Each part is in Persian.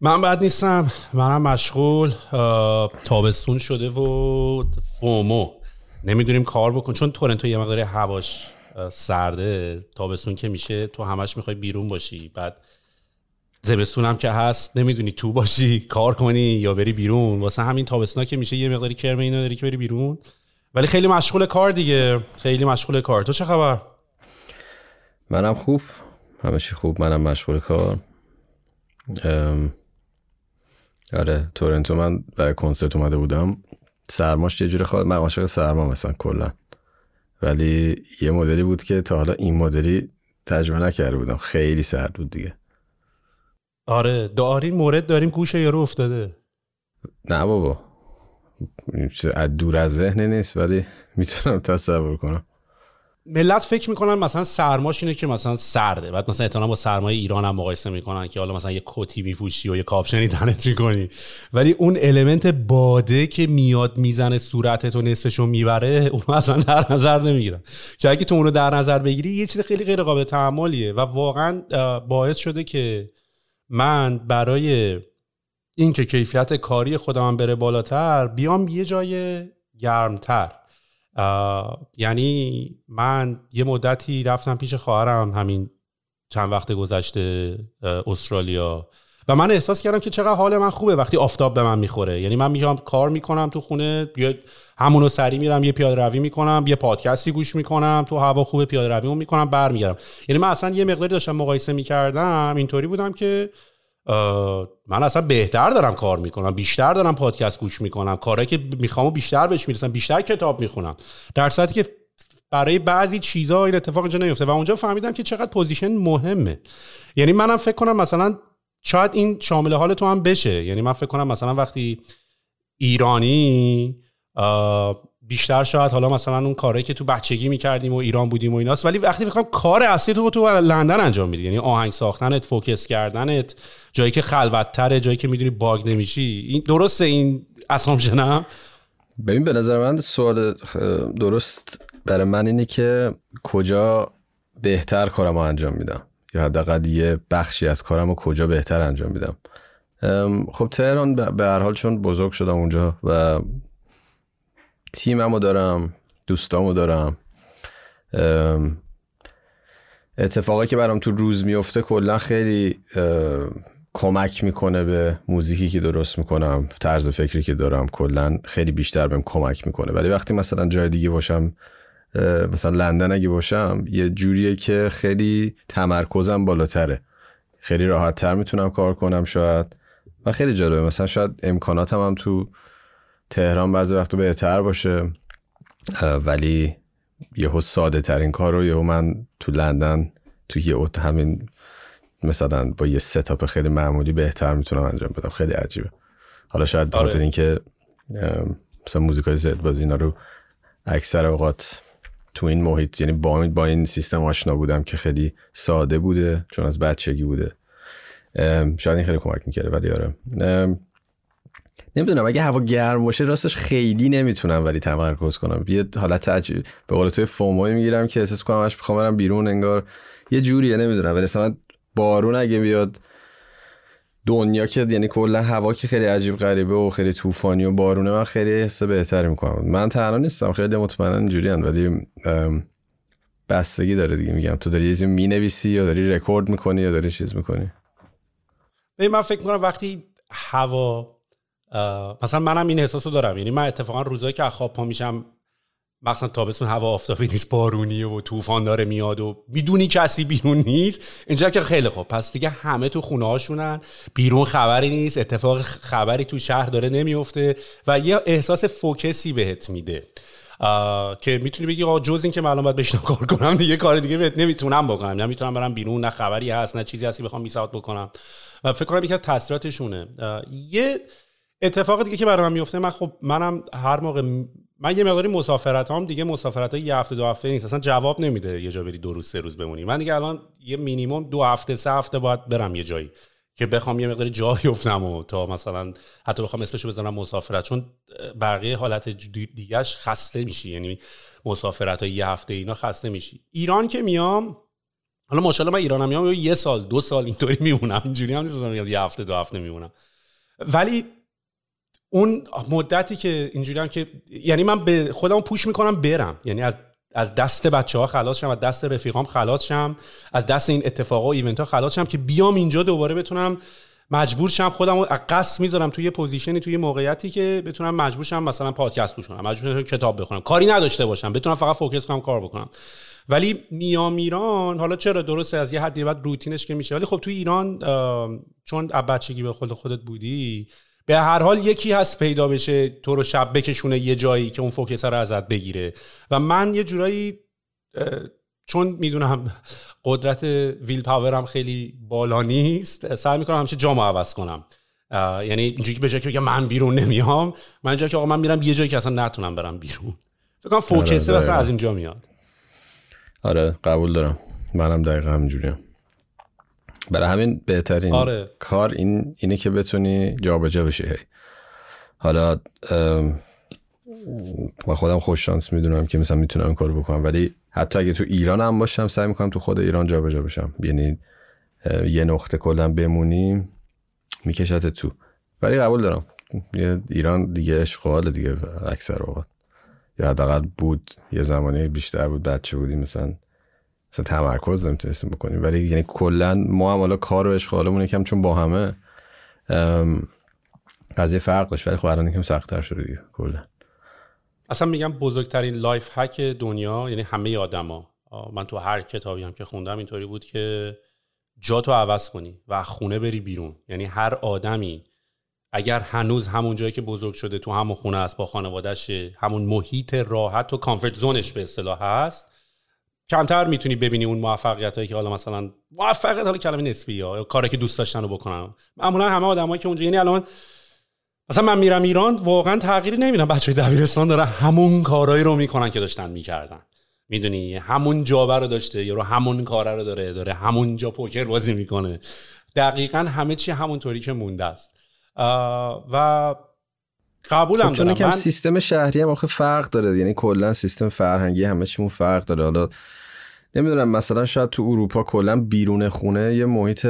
من بد نیستم. منم مشغول. تابستون شده و فومو. نمی‌دونیم کار بکن. چون تورنتو یه مقدار هواش سرده. تابستون که میشه تو همش می‌خوای بیرون باشی. بعد زمستون هم که هست نمی‌دونی تو باشی کار کنی یا بری بیرون. واسه همین تابستونا که میشه یه مقداری کرم اینو داری که بری بیرون. ولی خیلی مشغول کار دیگه. خیلی مشغول کار. تو چه خبر؟ منم خوب. همه خوب. منم مشغول کار. آره تورنتو من برای کنسرت اومده بودم. سرماش یه جوری خواهد من عاشق سرما مثلا کلا. ولی یه مدلی بود که تا حالا این مدلی تجربه نکرده بودم. خیلی سرد بود دیگه. آره داریم مورد داریم گوش یارو افتاده. نه بابا. چیز از دور از ذهن نیست ولی می‌تونم تصور کنم. ملت فکر می‌کنن مثلا سرماش اینه که مثلا سرده. بعد مثلا احتمالاً با سرمای ایران هم مقایسه می‌کنن که حالا مثلا یه کتی میپوشی و یه کاپشنی تنت می‌کنی. ولی اون المنت باده که میاد می‌زنه صورتت و نصفشو می‌بره اون اصلا در نظر نمی‌گیرن که اگه تو اونو در نظر بگیری یه چیز خیلی غیر قابل تحملیه. و واقعا باعث شده که من برای اینکه کیفیت کاری خودم بره بالاتر بیام یه جای گرمتر. یعنی من یه مدتی رفتم پیش خواهرم همین چند وقت گذشته استرالیا. و من احساس کردم که چقدر حال من خوبه وقتی آفتاب به من می‌خوره. یعنی من میام کار می‌کنم تو خونه یه همونو سری میرم یه پیاده روی می‌کنم یه پادکستی گوش می‌کنم تو هوا خوبه پیاده روی می‌کنم برمیگردم. یعنی من اصلا یه مقداری داشتم مقایسه می‌کردم اینطوری بودم که من اصلا بهتر دارم کار می‌کنم بیشتر دارم پادکست گوش می‌کنم. کارهایی که می‌خوام و بیشتر بهش می‌رسم بیشتر کتاب می‌خونم. در صورتی که برای بعضی چیزا این اتفاق اینجا نمیفته و اونجا فهمیدم که چقدر position مهمه. یعنی منم فکر کنم مثلا شاید این شامل حال تو هم بشه. یعنی من فکر کنم مثلا وقتی ایرانی بیشتر شاید حالا مثلا اون کارهایی که تو بچگی می‌کردیم و ایران بودیم و ایناست ولی وقتی فکر کار اصلی تو تو لندن انجام میدی یعنی آهنگ ساختنت focus کردنت جایی که خلوتتره جایی که می‌دونی باگ نمیشی این درسته این اسامشنم ببین به نظر من سوال درست برای من اینه که کجا بهتر کارم رو انجام میدم؟ یا حداقل یه بخشی از کارم رو کجا بهتر انجام میدم؟ خب تهران به هر حال چون بزرگ شدم اونجا و تیممو دارم دوستامو دارم. اتفاقی که برام تو روز میفته کلا خیلی کمک می‌کنه به موزیکی که درست می‌کنم طرز فکری که دارم کلا خیلی بیشتر بهم کمک می‌کنه. ولی وقتی مثلا جای دیگه باشم مثلا لندن اگه باشم یه جوریه که خیلی تمرکزم بالاتره. خیلی راحت تر می‌تونم کار کنم شاید. و خیلی جالبه مثلا شاید امکاناتم هم تو تهران بعضی وقتا بهتر باشه. ولی یهو ساده ترین کار رو یهو من تو لندن تو یه اوت همین مثلا با یه ستاپ خیلی معمولی بهتر می‌تونم انجام بدم. خیلی عجیبه. حالا شاید آره. خاطر اینکه مثلا موزیکای زد بازی اینا رو اکثر اوقات تو این محیط یعنی با این, با این سیستم آشنا بودم که خیلی ساده بوده چون از بچگی بوده. شاید این خیلی کمک می‌کرده ولی آره. نمی‌دونم اگه هوا گرم باشه راستش خیلی نمی‌تونم ولی تمرکز کنم. یه حالت عجیب به قول توی فوموی می‌گیرم که احساس کنم اش بخوام برم بیرون انگار یه جوریه نمی‌دونم. ولی مثلا بارون اگه بیاد دنیا که یعنی کلا هوا که خیلی عجیب غریبه و خیلی طوفانی و بارونه من خیلی حس بهتری می‌کنم. من تنها نیستم خیلی مطمئنا اینجوری ولی بستگی داره دیگه. میگم تو داری یه می‌نویسی یا داری رکورد می‌کنی یا داری چیز می‌کنی. من فکر می‌کنم وقتی هوا مثلا منم این احساس رو دارم. یعنی من اتفاقا روزایی که خواب پا میشم مثلا تابستون هوا آفتابی نیست بارونیه و طوفان داره میاد و می‌دونی کسی بیرون نیست. اینجا که خیلی خوب. پس دیگه همه تو خونه هاشونن بیرون خبری نیست. اتفاق خبری تو شهر داره نمیفته و یه احساس فوکسی بهت میده. که می‌تونی بگی آقا جز این که من باید بشینم کار کنم دیگه کار دیگه بهت نمی‌تونم بکنم. نمی‌تونم برم بیرون نه خبری هست نه چیزی هستی بخوام میساعت بکنم. و فکر کنم یکی از تاثیراتشونه. یه اتفاق دیگه که برای من میفته من خب منم هر موقع من یه مقداری مسافرت هم دیگه مسافرت های یه هفته دو هفته نیست اصلا جواب نمیده یه جا بری دو روز سه روز بمونی. من دیگه الان یه مینیمم دو هفته سه هفته باید برم یه جایی که بخوام یه مقداری جا بیفتم و تا مثلا حتی بخوام اسمشو بزنم مسافرت. چون بقیه حالت دیگهش خسته میشی یعنی مسافرت های یه هفته اینا خسته میشی. ایران که میام حالا ماشاءالله من ایرانم میام یه سال دو سال اینطوری میمونم. اینجوری هم نیست یه هفته دو هفته میمونم. ولی اون مدتی که اینجوری هم که یعنی من به خودم push می‌کنم برم. یعنی از از دست بچه ها خلاص شم از دست رفیقام خلاص شم از دست این اتفاقا و event ها خلاص شم که بیام اینجا دوباره بتونم مجبور شم خودم رو قصد می‌ذارم توی position ی توی موقعیتی که بتونم مجبور شم مثلا پادکست گوش کنم مجبور شم کتاب بخونم. کاری نداشته باشم بتونم فقط focus کنم کار بکنم. ولی میام ایران حالا چرا درسته از یه حدی بعد روتینش که میشه. ولی خب توی ایران چون بچگی به خود خودت بودی به هر حال یکی هست پیدا بشه تو رو شب بکشونه یه جایی که اون فوکس رو ازت بگیره. و من یه جورایی چون می‌دونم قدرت ویل پاورم خیلی بالا نیست سعی می‌کنم همیشه جامو عوض کنم. یعنی اینجوری که جایی که من بیرون نمیام من اینجا که آقا من میرم یه جایی که اصلا نتونم برم بیرون. فکر کنم فوکسه آره از اینجا میاد. آره قبول دارم. منم دقیقا همینجوریم. برای همین بهترین آره. کار این اینه که بتونی جابجا بشی هی. حالا من خودم خوش شانس می‌دونم که مثلا می‌تونم این کارو بکنم ولی حتی اگه تو ایران هم باشم سعی می‌کنم تو خود ایران جابجا بشم. یعنی یه نقطه کلا بمونیم میکشت تو. ولی قبول دارم. یه ایران دیگه آشغاله دیگه اکثر اوقات. یا حداقل بود یه زمانی بیشتر بود بچه بودیم مثلا مثلا تمرکز نمی‌تونستیم بکنیم ولی یعنی کلا ما هم حالا کار و آشغالمون یکم چون با همه قضیه فرق داشت. ولی خب الان یکم سختتر شده دیگه کلا. اصلا میگم بزرگترین life hack دنیا یعنی همه آدما. من تو هر کتابی هم که خوندم اینطوری بود که جا تو عوض کنی و خونه بری بیرون. یعنی هر آدمی اگر هنوز همون جایی که بزرگ شده تو همون خونه است با خانوادهش همون محیط راحت و کامفورت زونش به اصطلاح هست کمتر می‌تونی ببینی اون موفقیت هایی که حالا مثلا موفقیت حالا کلمه نسبی یا کاری که دوست داشتن رو بکنم معمولا همه آدمایی که اونجا یعنی الان مثلا من میرم ایران واقعا تغییری نمی‌بینم. بچه دبیرستان داره همون کارهایی رو می‌کنن که داشتن می‌کردن. می‌دونی؟ همون جابه رو داشته یا رو همون کاره رو داره داره همون جا پوکر بازی می‌کنه. دقیقا همه چی همونطوری که مونده است. و قبولم خب چون من... سیستم شهری هم آخه فرق داره. یعنی کلا سیستم فرهنگی همه چیمون فرق داره. حالا نمی‌دونم مثلا شاید تو اروپا کلا بیرون خونه یه محیط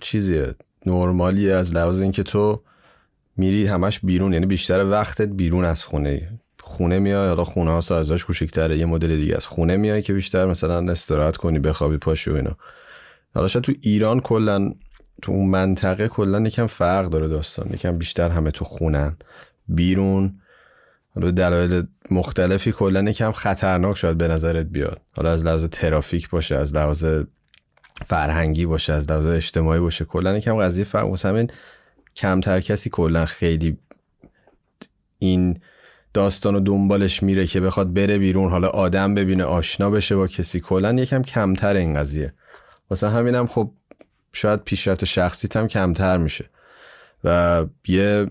چیزیه نرمالیه از لحاظ اینکه تو میری همش بیرون یعنی بیشتر وقتت بیرون از خونه. خونه میای حالا خونه ها سایزاش کوچیک‌تره یه مدل دیگه از خونه میای که بیشتر مثلا استراحت کنی بخوابی پاشی و اینا. حالا شاید تو ایران کلا تو اون منطقه کلا یکم فرق داره داستان یکم بیشتر همه تو خونن. بیرون حالا دلایل مختلفی کلا یکم خطرناک شاید به نظرت بیاد. حالا از لحاظ ترافیک باشه از لحاظ فرهنگی باشه از لحاظ اجتماعی باشه کلا یکم قضیه فرق. واسه همین کمتر کسی کلا خیلی این داستان و دنبالش میره که بخواد بره بیرون حالا آدم ببینه آشنا بشه با کسی کلا یکم کمتر این قضیه. واسه همینم خب شاید پیشرفت شخصی هم کمتر میشه. و یه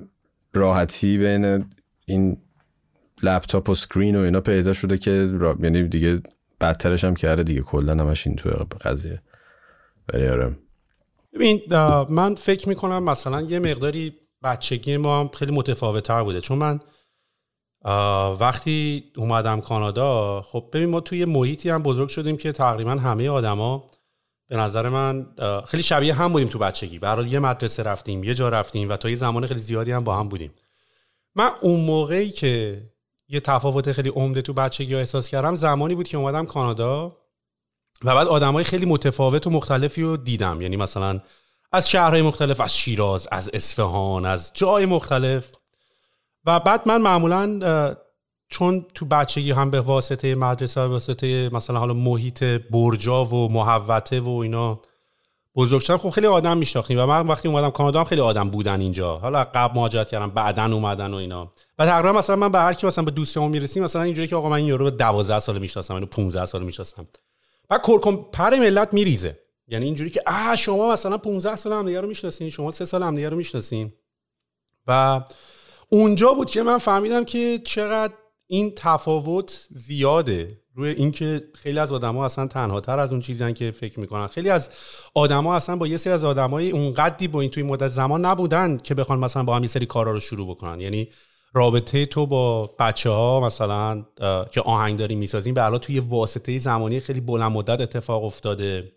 راحتی بین این لپتاپ و سکرین و اینا پیدا شده که یعنی دیگه بدترش هم کرده دیگه. کلا همش این توی قضیه. ولی آره. ببین من فکر می‌کنم مثلا یه مقداری بچگی ما هم خیلی متفاوت تر بوده. چون من وقتی اومدم کانادا خب ببین ما توی محیطی هم بزرگ شدیم که تقریبا همه آدما به نظر من خیلی شبیه هم بودیم تو بچگی. برای یه مدرسه رفتیم یه جا رفتیم و تا یه زمان خیلی زیادی هم با هم بودیم. من اون موقعی که یه تفاوت خیلی عمده تو بچگی احساس کردم. زمانی بود که اومدم کانادا و بعد آدمای خیلی متفاوت و مختلفی رو دیدم. یعنی مثلا از شهرهای مختلف از شیراز از اصفهان از جای مختلف. و بعد من معمولا چون تو بچگی هم به واسطه مدرسه به واسطه مثلا حالا محیط برجا و محوته و اینا بزرگ شدم خب خیلی آدم میشناختیم و من وقتی اومدم کانادا هم خیلی آدم بودن اینجا. حالا قبل مهاجرت کردم بعدا اومدن و اینا. و تقریبا مثلا من به هر کی مثلا به دوستمون می‌رسیم مثلا اینجوری که آقا من این یورو به 12 سال می‌شناسم اینو 15 سال می‌شناسم. و کرکم پر ملت میریزه. یعنی اینجوری که آ شما مثلا 15 سال هم دیگه رو می‌شناسین شما 3 سال هم دیگه رو می‌شناسین. و اونجا بود که من فهمیدم که چقدر این تفاوت زیاده. روی اینکه خیلی از آدما اصلا تنها تر از اون چیزی که فکر می‌کنن. خیلی از آدما اصلا با یه سری از آدمای اونقدی با این توی مدت زمان نبودن که بخوان مثلا با هم یه سری کارا رو شروع بکنن. یعنی رابطه تو با بچه ها مثلا که آهنگ داریم می‌سازیم به توی واسطه زمانی خیلی بلند مدت اتفاق افتاده.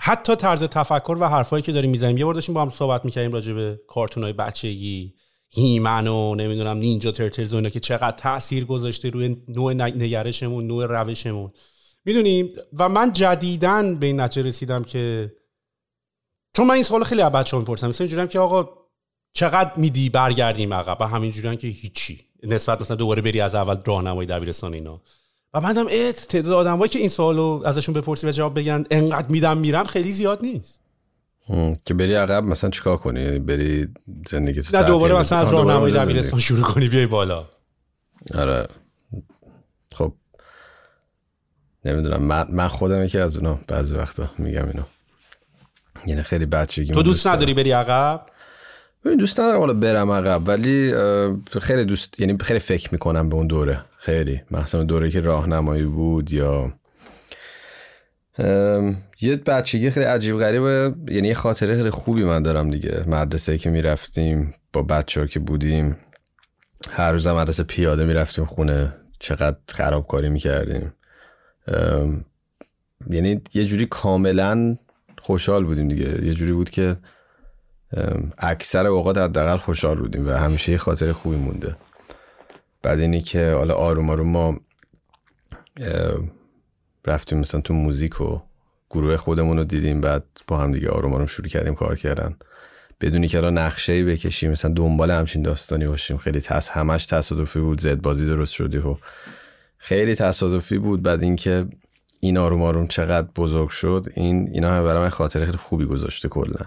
حتی طرز تفکر و حرفایی که داریم می‌زنیم یه بار داشتیم با هم صحبت می‌کردیم راجع به کارتون های بچگی. هیمن و نمی‌دونم نینجا ترتلز و که چقدر تاثیر گذاشته روی نوع نگرشمون نوع روشمون. می‌دونیم و من جدیدن به این نتیجه رسیدم که چون من این سوال خیلی از بچه‌ها می‌پرسم مثلا اینجوریام که آقا چقدر میدی برگردیم عقب؟ و همینجوریان که هیچی. نسبت مثلا دوباره بری از اول راهنمای دبیرستان اینا. و بعدم ات تعداد آدمایی که این سوالو ازشون بپرسی و جواب بگن انقدر میدم میرم خیلی زیاد نیست. که بری عقب مثلا چیکار کنی؟ یعنی بری زندگی تو نه دوباره مثلا از راهنمای دبیرستان شروع کنی بیای بالا. آره. خب. نمی‌دونم. من, من خودم یکی از اونا. بعضی وقتا میگم اینو. یعنی خیلی بچگی تو دوست نداری بری عقب؟ ببین دوست ندارم حالا برم عقب ولی خیلی دوست یعنی خیلی فکر می‌کنم به اون دوره. خیلی. مثلا دوره که راهنمایی بود یا یه بچگی خیلی عجیب غریبه یعنی یه خاطره خیلی خوبی من دارم دیگه. مدرسه که می‌رفتیم با بچه ها که بودیم هر روز مدرسه پیاده می‌رفتیم خونه چقدر خرابکاری می‌کردیم. یعنی یه جوری کاملا خوشحال بودیم دیگه. یه جوری بود که اکثر اوقات حداقل خوشحال بودیم و همیشه یه خاطر خوبی مونده. بعد اینی که حالا آروم آروم ما رفتیم مثلا تو موزیک و گروه خودمون رو دیدیم بعد با هم دیگه آروم آروم شروع کردیم کار کردن. بدونی که الان نقشه ای بکشیم مثلا دنبال همچین داستانی باشیم. خیلی تاس همش تصادفی بود زد بازی درست شدی و خیلی تصادفی بود. بعد اینکه این آروم آروم چقدر بزرگ شد این اینا برای من خاطر خیلی خوبی گذاشته کلا.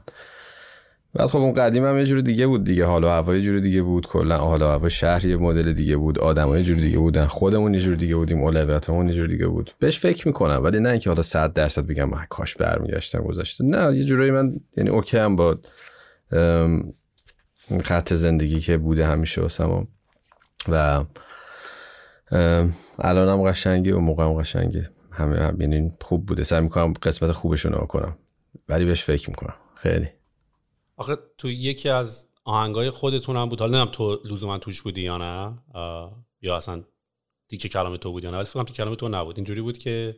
بعد خب اون قدیم هم یه جور دیگه بود دیگه. حالا هوا یه جور دیگه بود. کلا حالا هوا شهر یه مدل دیگه بود. آدمای یه جور دیگه بودن. خودمون یه جور دیگه بودیم. اولویتمون یه جور دیگه بود. بهش فکر می‌کنم. ولی نه اینکه حالا 100 درصد بگم من کاش برمیگشتم گذشته نه یه جورایی من یعنی اوکی هم با خط زندگی که بوده همیشه واسم و الانم قشنگه و موقعم قشنگه. همه هم یعنی خوب بوده. سعی می‌کنم قسمت خوبش رو کنم. ولی بهش فکر می‌کنم. خیلی. آخه تو یکی از آهنگای خودتون هم بود. حالا نمی‌دونم تو لزوما توش بودی یا نه. یا اصلا دیگه کلام تو بود یا نه. ولی فکر تو کلام تو نبود. اینجوری بود که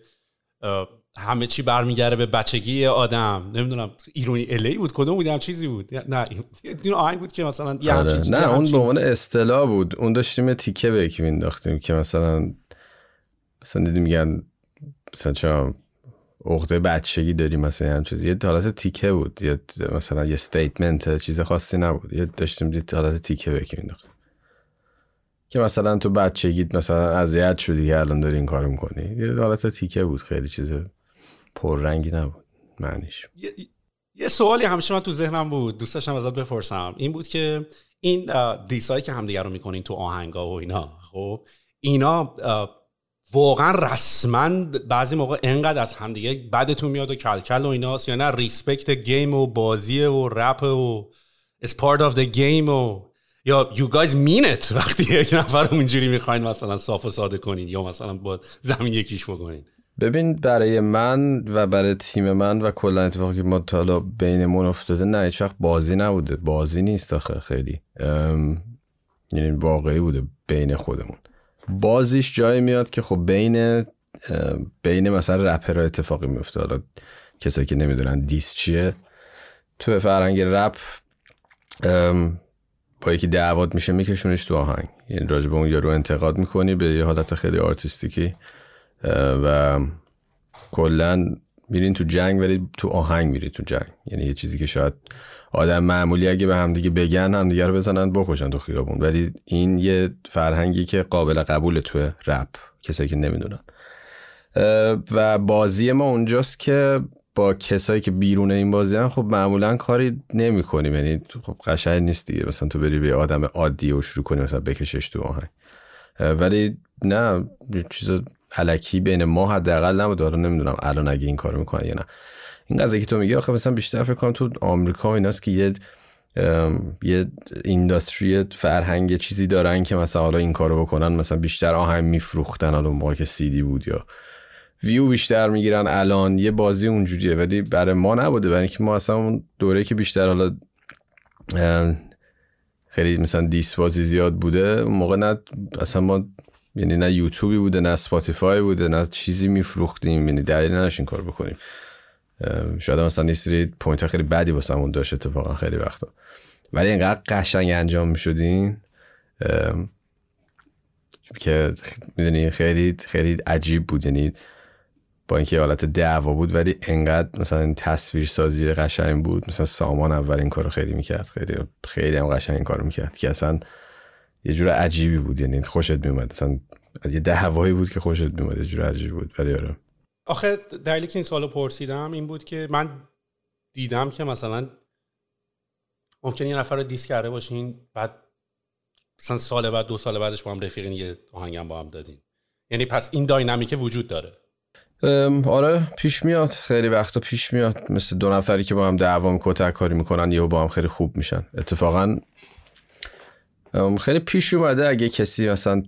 همه چی برمیگره به بچگی آدم. نمی‌دونم ایرونی الی بود. کدوم بود هم چیزی بود. نه این آهنگ بود که مثلا یه آره. نه اون به عنوان اصطلاح بود. اون داشتیم تیکه به یکی مینداختیم که مثلا مثلا دیدیم میگن مثلا چرا عقده بچگی داری مثلا هم چیزی. یه حالت تیکه بود. یا مثلا یه استیتمنت چیز خاصی نبود. یه داشتیم دید حالت تیکه بکنیم که مثلا تو بچگیت مثلا اذیت شدی که الان داری این کارو می‌کنی. یه حالت تیکه بود. خیلی چیز پررنگی نبود. معنیش. یه, یه سوالی همیشه من تو ذهنم بود. دوست داشتم ازت بپرسم. این بود که این دیسایی که همدیگه رو می‌کنین تو آهنگا و اینا خب اینا واقعا رسما بعضی موقع انقدر از همدیگه بدتون میاد و کلکل و اینا یا نه ریسپکت گیم و بازی و رپ و it's part of the game و یا guys mean it. وقتی یک نفر اونجوری می‌خواین مثلا صاف و ساده کنین یا مثلا با زمین یکیش بکنین. ببین برای من و برای تیم من و کلا اتفاقی که ما تا حالا بینمون افتاده نه هیچ وقت بازی نبوده. بازی نیست آخه خیلی. یعنی واقعی بوده بین خودمون. بازیش جایی میاد که خب بین بین مثلا رپرها اتفاقی میفته. حالا کسایی که نمی‌دونن diss چیه. تو فرهنگ رپ با یکی دعوات میشه میکشونش تو آهنگ. یعنی راجع به اون یارو انتقاد می‌کنی به یه حالت خیلی artistic ی. و کلا میرین تو جنگ ولی تو آهنگ میری تو جنگ. یعنی یه چیزی که شاید آدم معمولی اگه به همدیگه بگن همدیگه رو بزنن بکشن تو خیابون. ولی این یه فرهنگی که قابل قبول تو رپ کسایی که نمی‌دونن. و بازی ما اونجاست که با کسایی که بیرون این بازی هم خب معمولا کاری نمی کنیم یعنی خب قشنگ نیست دیگه. مثلا تو بری به آدم عادی و شروع کنی مثلا بکشش تو آهنگ. ولی نه چیز علکی بین ما حداقل نبود. داره نمی‌دونم الان اگه این کارو می‌کنن یا نه. این قضیه که تو میگی آخه مثلا بیشتر فکر کنم تو آمریکا ایناست که یه یه اینداستری فرهنگ چیزی دارن که مثلا حالا این کارو بکنن مثلا بیشتر آهنگ میفروختن. حالا موقع که سیدی بود یا ویو بیشتر می‌گیرن الان. یه بازی اونجوریه. ولی برای ما نبوده. برای اینکه ما اصلا اون دوره که بیشتر حالا خیلی مثلا diss بازی زیاد بوده اون موقع نه اصلا ما یعنی نه یوتیوبی بوده نه Spotify بوده نه چیزی میفروختیم. یعنی دلیل نداشت این کار بکنیم. شاید مثلا یه سری point خیلی بدی واسه همون داشت اتفاقا خیلی وقتا. ولی اینقدر قشنگ انجام می‌شدین که می‌دونی خیلی خیلی عجیب بود. یعنی با اینکه حالت دعوا بود ولی انقدر مثلا تصویر سازی قشنگ بود. مثلا سامان اول این کارو خیلی می‌کرد. خیلی خیلی هم قشنگ این کارو می‌کرد که اصلا یه جور عجیبی بود یعنی خوشت میومد مثلا یه دعوایی بود که خوشت میومد یه جور عجیبی بود. ولی آره. آخه دلیلی که این سوالو پرسیدم این بود که من دیدم که مثلا ممکن یه نفر رو دیس کرده باشین بعد مثلا سال بعد دو سال بعدش با هم رفیقین یه آهنگم با هم دادین. یعنی پس این داینامیک وجود داره. آره پیش میاد. خیلی وقتا پیش میاد. مثل دو نفری که با هم دعوا کتک کاری می‌کنن یهو با هم خیلی خوب میشن. اتفاقا خیلی پیش اومده اگه کسی مثلا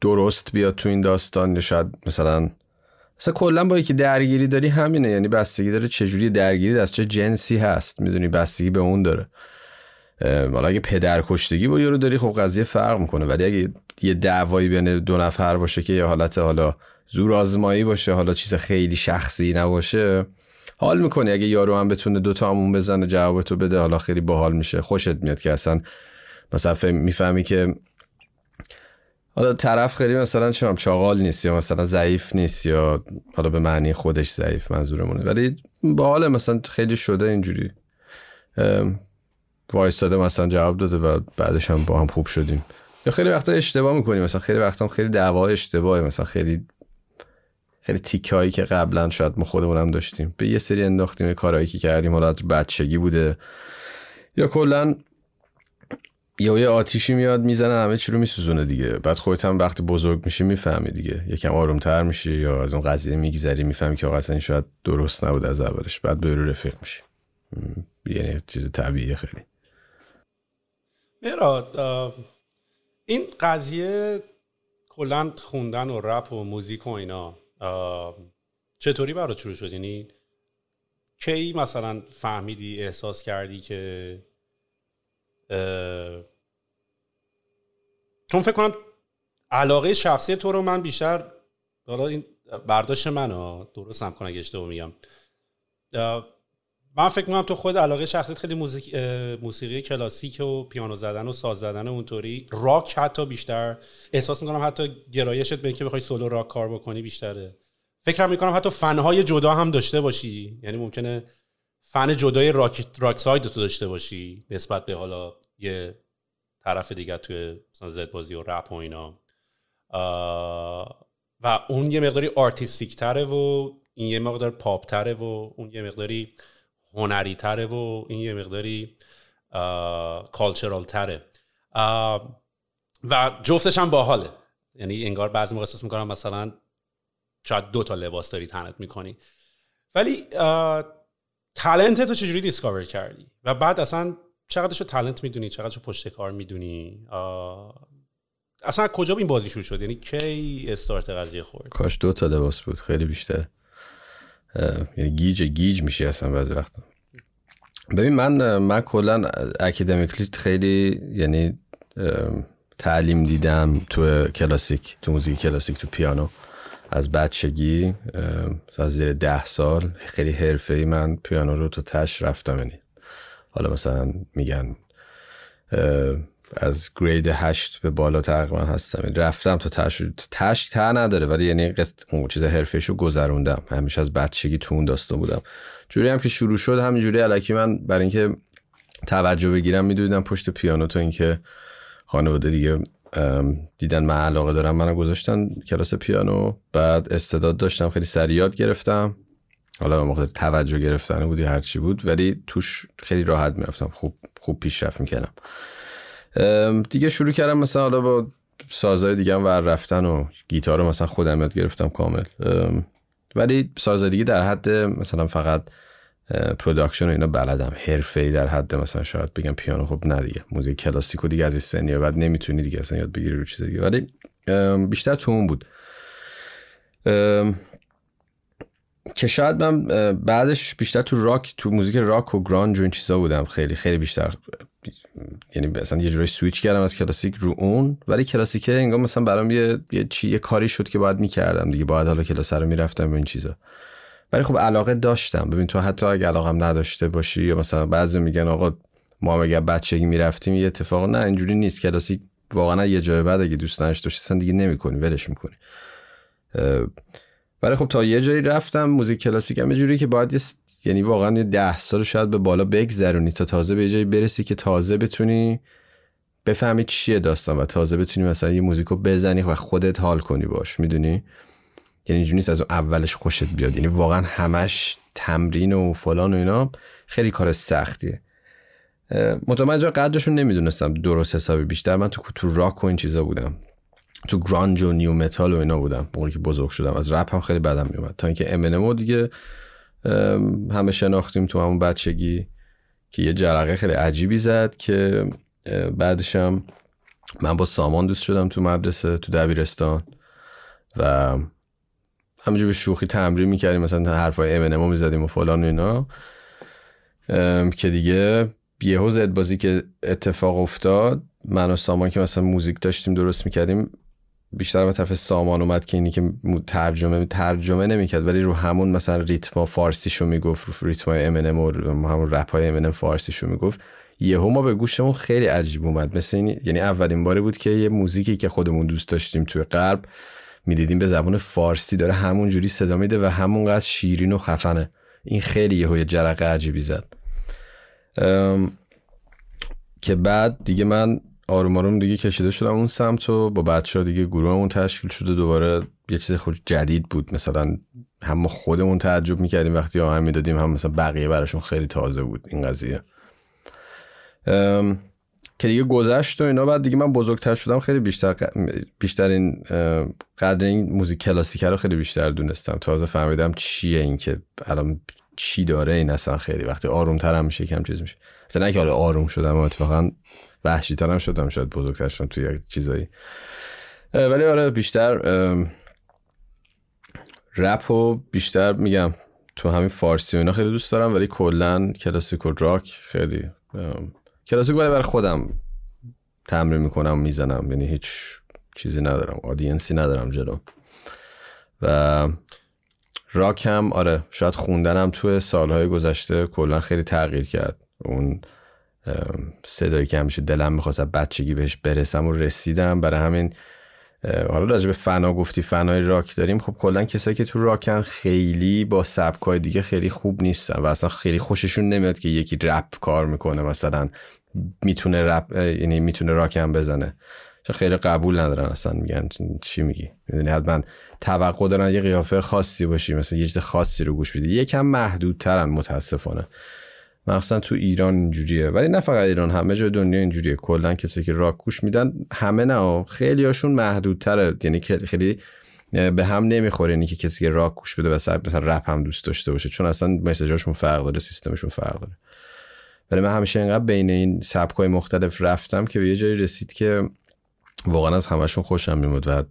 درست بیاد تو این داستان شاید مثلا مثلا کلا با یکی درگیری داری همینه یعنی بستگی داره چجوری درگیری از چه جنسی هست می‌دونی؟ بستگی به اون داره. حالا اگه پدر کشتگی با یارو داری خب قضیه فرق می‌کنه. ولی اگه یه دعوایی بین دو نفر باشه که یه حالت حالا زور آزمایی باشه حالا چیز خیلی شخصی نباشه حال می‌کنی. اگه یارو هم بتونه دوتا همون بزنه جوابتو بده حالا خیلی باحال میشه. خوشت میاد که اصلا مثلا می‌فهمی که حالا طرف خیلی مثلا چه چاغال نیست یا مثلا ضعیف نیست یا حالا به معنی خودش ضعیف منظورمونه. ولی باحال مثلا خیلی شده اینجوری. وایستاده مثلا جواب داده و بعدش هم با هم خوب شدیم. یا خیلی وقتا اشتباه می‌کنیم مثلا خیلی وقتا هم خیلی دعوا اشتباهه مثلا خیلی خیلی تیکایی که قبلا شاید ما خودمونم داشتیم. به یه سری انداختیم کارهایی که کردیم حالا بچگی بوده. یا کلا یا یه آتیشی میاد می‌زنه همه چی رو میسوزونه دیگه. بعد خودت هم وقتی بزرگ میشی می‌فهمی دیگه. یکم آرومتر میشی یا از اون قضیه میگذری می‌فهمی که اصلا این شاید درست نبود از اولش. بعد به رفیق میشی. یعنی چیز طبیعیه خیلی. مراد این قضیه کلا خوندن و رپ و موزیک و اینا چطوری برات شروع شد؟ یعنی کی مثلا فهمیدی احساس کردی که چون فکر کنم علاقه شخصی تو رو من بیشتر حالا این برداشت من ها درست هم کنم اگه اشتباه میگم. من فکر می‌کنم تو خود علاقه شخصیت خیلی موسیقی, موسیقی کلاسیک و پیانو زدن و ساز زدن و اونطوری. راک حتی بیشتر. احساس می‌کنم حتی گرایشت به اینکه بخوای سولو راک کار بکنی بیشتره. فکر می‌کنم حتی فنهای جدا هم داشته باشی. یعنی ممکنه فن جدای راک, side تو داشته باشی نسبت به حالا یه طرف دیگه توی مثلا زد بازی و رپ و اینا. و اون یه مقداری artistic تره و این یه مقدار پاپ تره و اون یه مقداری هنری تره و این یه مقداری cultural تره. و جفتش هم باحاله. یعنی انگار بعضی موقع احساس می‌کنم مثلا شاید دو تا لباس داری تنت می‌کنی. ولی talent تو چجوری discover کردی؟ و بعد اصلا چقدرشو talent می‌دونی چقدرشو پشتکار می‌دونی؟ اصلا کجا این بازی شروع شد؟ یعنی کی استارت قضیه خورد؟ کاش دو تا لباس بود خیلی بیشتر. یعنی گیج گیج میشی اصلا بعضی وقتا. ببین من من کلا اکادمیکلی خیلی یعنی تعلیم دیدم تو کلاسیک تو موزیک کلاسیک تو پیانو. از بچگی از زیر ده سال خیلی حرفه ای من پیانو رو تو تش رفتم یعنی حالا مثلا میگن از گرید هشت به بالا تقریبا هستم. یعنی رفتم تا تش تش تا نداره ولی یعنی اون چیز حرفه‌ایش رو گذروندم. همیشه از بچگی تو اون داستان بودم. جوری هم که شروع شد همینجوری علکی من برای اینکه توجه بگیرم می‌دونم پشت پیانو تا اینکه خانواده دیگه دیدن من علاقه دارم منو گذاشتن کلاس پیانو. بعد استعداد داشتم خیلی سریع یاد گرفتم. حالا به مقدار توجه گرفتن بودی هرچی بود. ولی توش خیلی راحت می‌رفتم. خوب خوب پیشرفت می‌کردم. دیگه شروع کردم مثلا حالا با سازهای دیگه هم ور رفتن و گیتار رو مثلا خودم یاد گرفتم کامل. ولی سازهای دیگه در حد مثلا فقط production و اینا بلدم. حرفه در حد مثلا شاید بگم پیانو خب نه دیگه. موزیک کلاسیکو دیگه از این سنیه. بعد نمی‌تونی دیگه اصلا یاد بگیری رو چیز دیگه. ولی بیشتر تو اون بود. که شاید من بعدش بیشتر تو راک تو موزیک راک و grunge و این چیزا بودم. خیلی خیلی بیشتر یعنی مثلا یه جوری سویچ کردم از کلاسیک رو اون. ولی کلاسیکه انگار مثلا برام یه یه, چی... یه کاری شد که باید می‌کردم دیگه. باید حالا کلاس رو می‌رفتم به این چیزا. ولی خب علاقه داشتم. ببین تو حتی اگه علاقه هم نداشته باشی یا مثلا بعضی میگن آقا ما اگه بچگی می‌رفتیم یه اتفاق نه اینجوری نیست. کلاسیک واقعا یه جای بعد اگه دوست نداشتی دیگه نمی‌کنی. ولش می‌کنی. ولی خب تا یه جایی رفتم موزیک کلاسیک هم جوری که باید یعنی واقعا یه ده سال شاید به بالا بگذرونی تا تازه به جایی برسی که تازه بتونی بفهمی چیه داستان و تازه بتونی مثلا یه موزیکو بزنی و خودت حال کنی باش. می‌دونی؟ یعنی اینجوری نیست از اولش خوشت بیاد. یعنی واقعا همش تمرین و فلان و اینا خیلی کار سختیه. متوجه قدرشون نمی‌دونستم درست حسابی بیشتر. من تو تو راک و این چیزا بودم. تو گرانج و نیو متال و اینا بودم. موقعی که بزرگ شدم. از رپ هم خیلی بدم میومد تا اینکه امنمو دیگه همه شناختیم تو همون بچگی که یه جرقه خیلی عجیبی زد که بعدشم من با سامان دوست شدم تو مدرسه تو دبیرستان. و همینجور به شوخی تمرین می‌کردیم مثلا حرفای امنمو می‌زدیم و فلان و اینا. که دیگه یهو زد بازی که اتفاق افتاد. من و سامان که مثلا موزیک داشتیم درست می‌کردیم. بیشتر به طرف سامان اومد که اینی که ترجمه ترجمه نمی‌کرد ولی رو همون مثلا ریتما فارسیشو می‌گفت رو ریتما ام و همون رپ های ام فارسیشو می‌گفت. یهو ما به گوشمون خیلی عجیب اومد. مثل این یعنی اولین باری بود که یه موزیکی که خودمون دوست داشتیم توی غرب می‌دیدیم به زبان فارسی داره همون جوری صدا میده و همونقدر شیرین و خفنه. این خیلی یه جرقه عجیبی زد. که بعد دیگه من آروم آروم دیگه کشیده شدم اون سمت و با بچه ها دیگه گروهمون تشکیل شده دوباره یه چیز خود جدید بود. مثلا هم خودمون تعجب می‌کردیم وقتی آهنگ می‌دادیم هم مثلا بقیه براشون خیلی تازه بود. این قضیه. که دیگه گذشت و اینا بعد دیگه من بزرگتر شدم خیلی بیشتر بیشتر این قدر این موزیک کلاسیک رو خیلی بیشتر دونستم. تازه فهمیدم چیه این که الان چی داره این اصلا خیلی وقتی آروم ترم میشه کم چیز میشه. مثلا نه که آروم شدم و اتفاقا وحشی ترم شدم شاید بزرگتر شدم توی چیزایی. ولی آره بیشتر رپ و بیشتر میگم تو همین فارسی و اینا خیلی دوست دارم ولی کلا کلاسیک و راک خیلی کلاسیک ولی برای خودم تمرین می‌کنم می‌زنم. یعنی هیچ چیزی ندارم آدینسی ندارم جلو. و راک هم آره شاید خوندنم توی سالهای گذشته کلا خیلی تغییر کرد. اون صدایی که همیشه دلم می‌خواست بچگی بهش برسم و رسیدم. برای همین حالا راجع به فنا گفتی فنای راک داریم. خب کلا کسایی که تو راکن خیلی با سبکای دیگه خیلی خوب نیستن و اصلا خیلی خوششون نمیاد که یکی رپ کار می‌کنه مثلا می‌تونه رپ یعنی می‌تونه راکن بزنه. چون خیلی قبول ندارن اصلا میگن چی میگی؟ می‌دونی حتما توقع دارن یه قیافه خاصی باشی مثلا یه چیز خاصی رو گوش بدی. یکم محدودترن متاسفانه. مخصوصا تو ایران اینجوریه. ولی نه فقط ایران همه جای دنیا اینجوریه. کلا کسی که راک گوش میدن همه نه خیلی هاشون محدودتره. یعنی خیلی به هم نمی‌خوره یعنی که کسی که راک گوش بده مثلا مثلا رپ هم دوست داشته باشه. چون اصلا مسیجاشون فرق داره سیستمشون فرق داره. ولی من همیشه اینقدر بین این سبکای مختلف رفتم که به یه جایی رسید که واقعا از همشون خوشم میمود و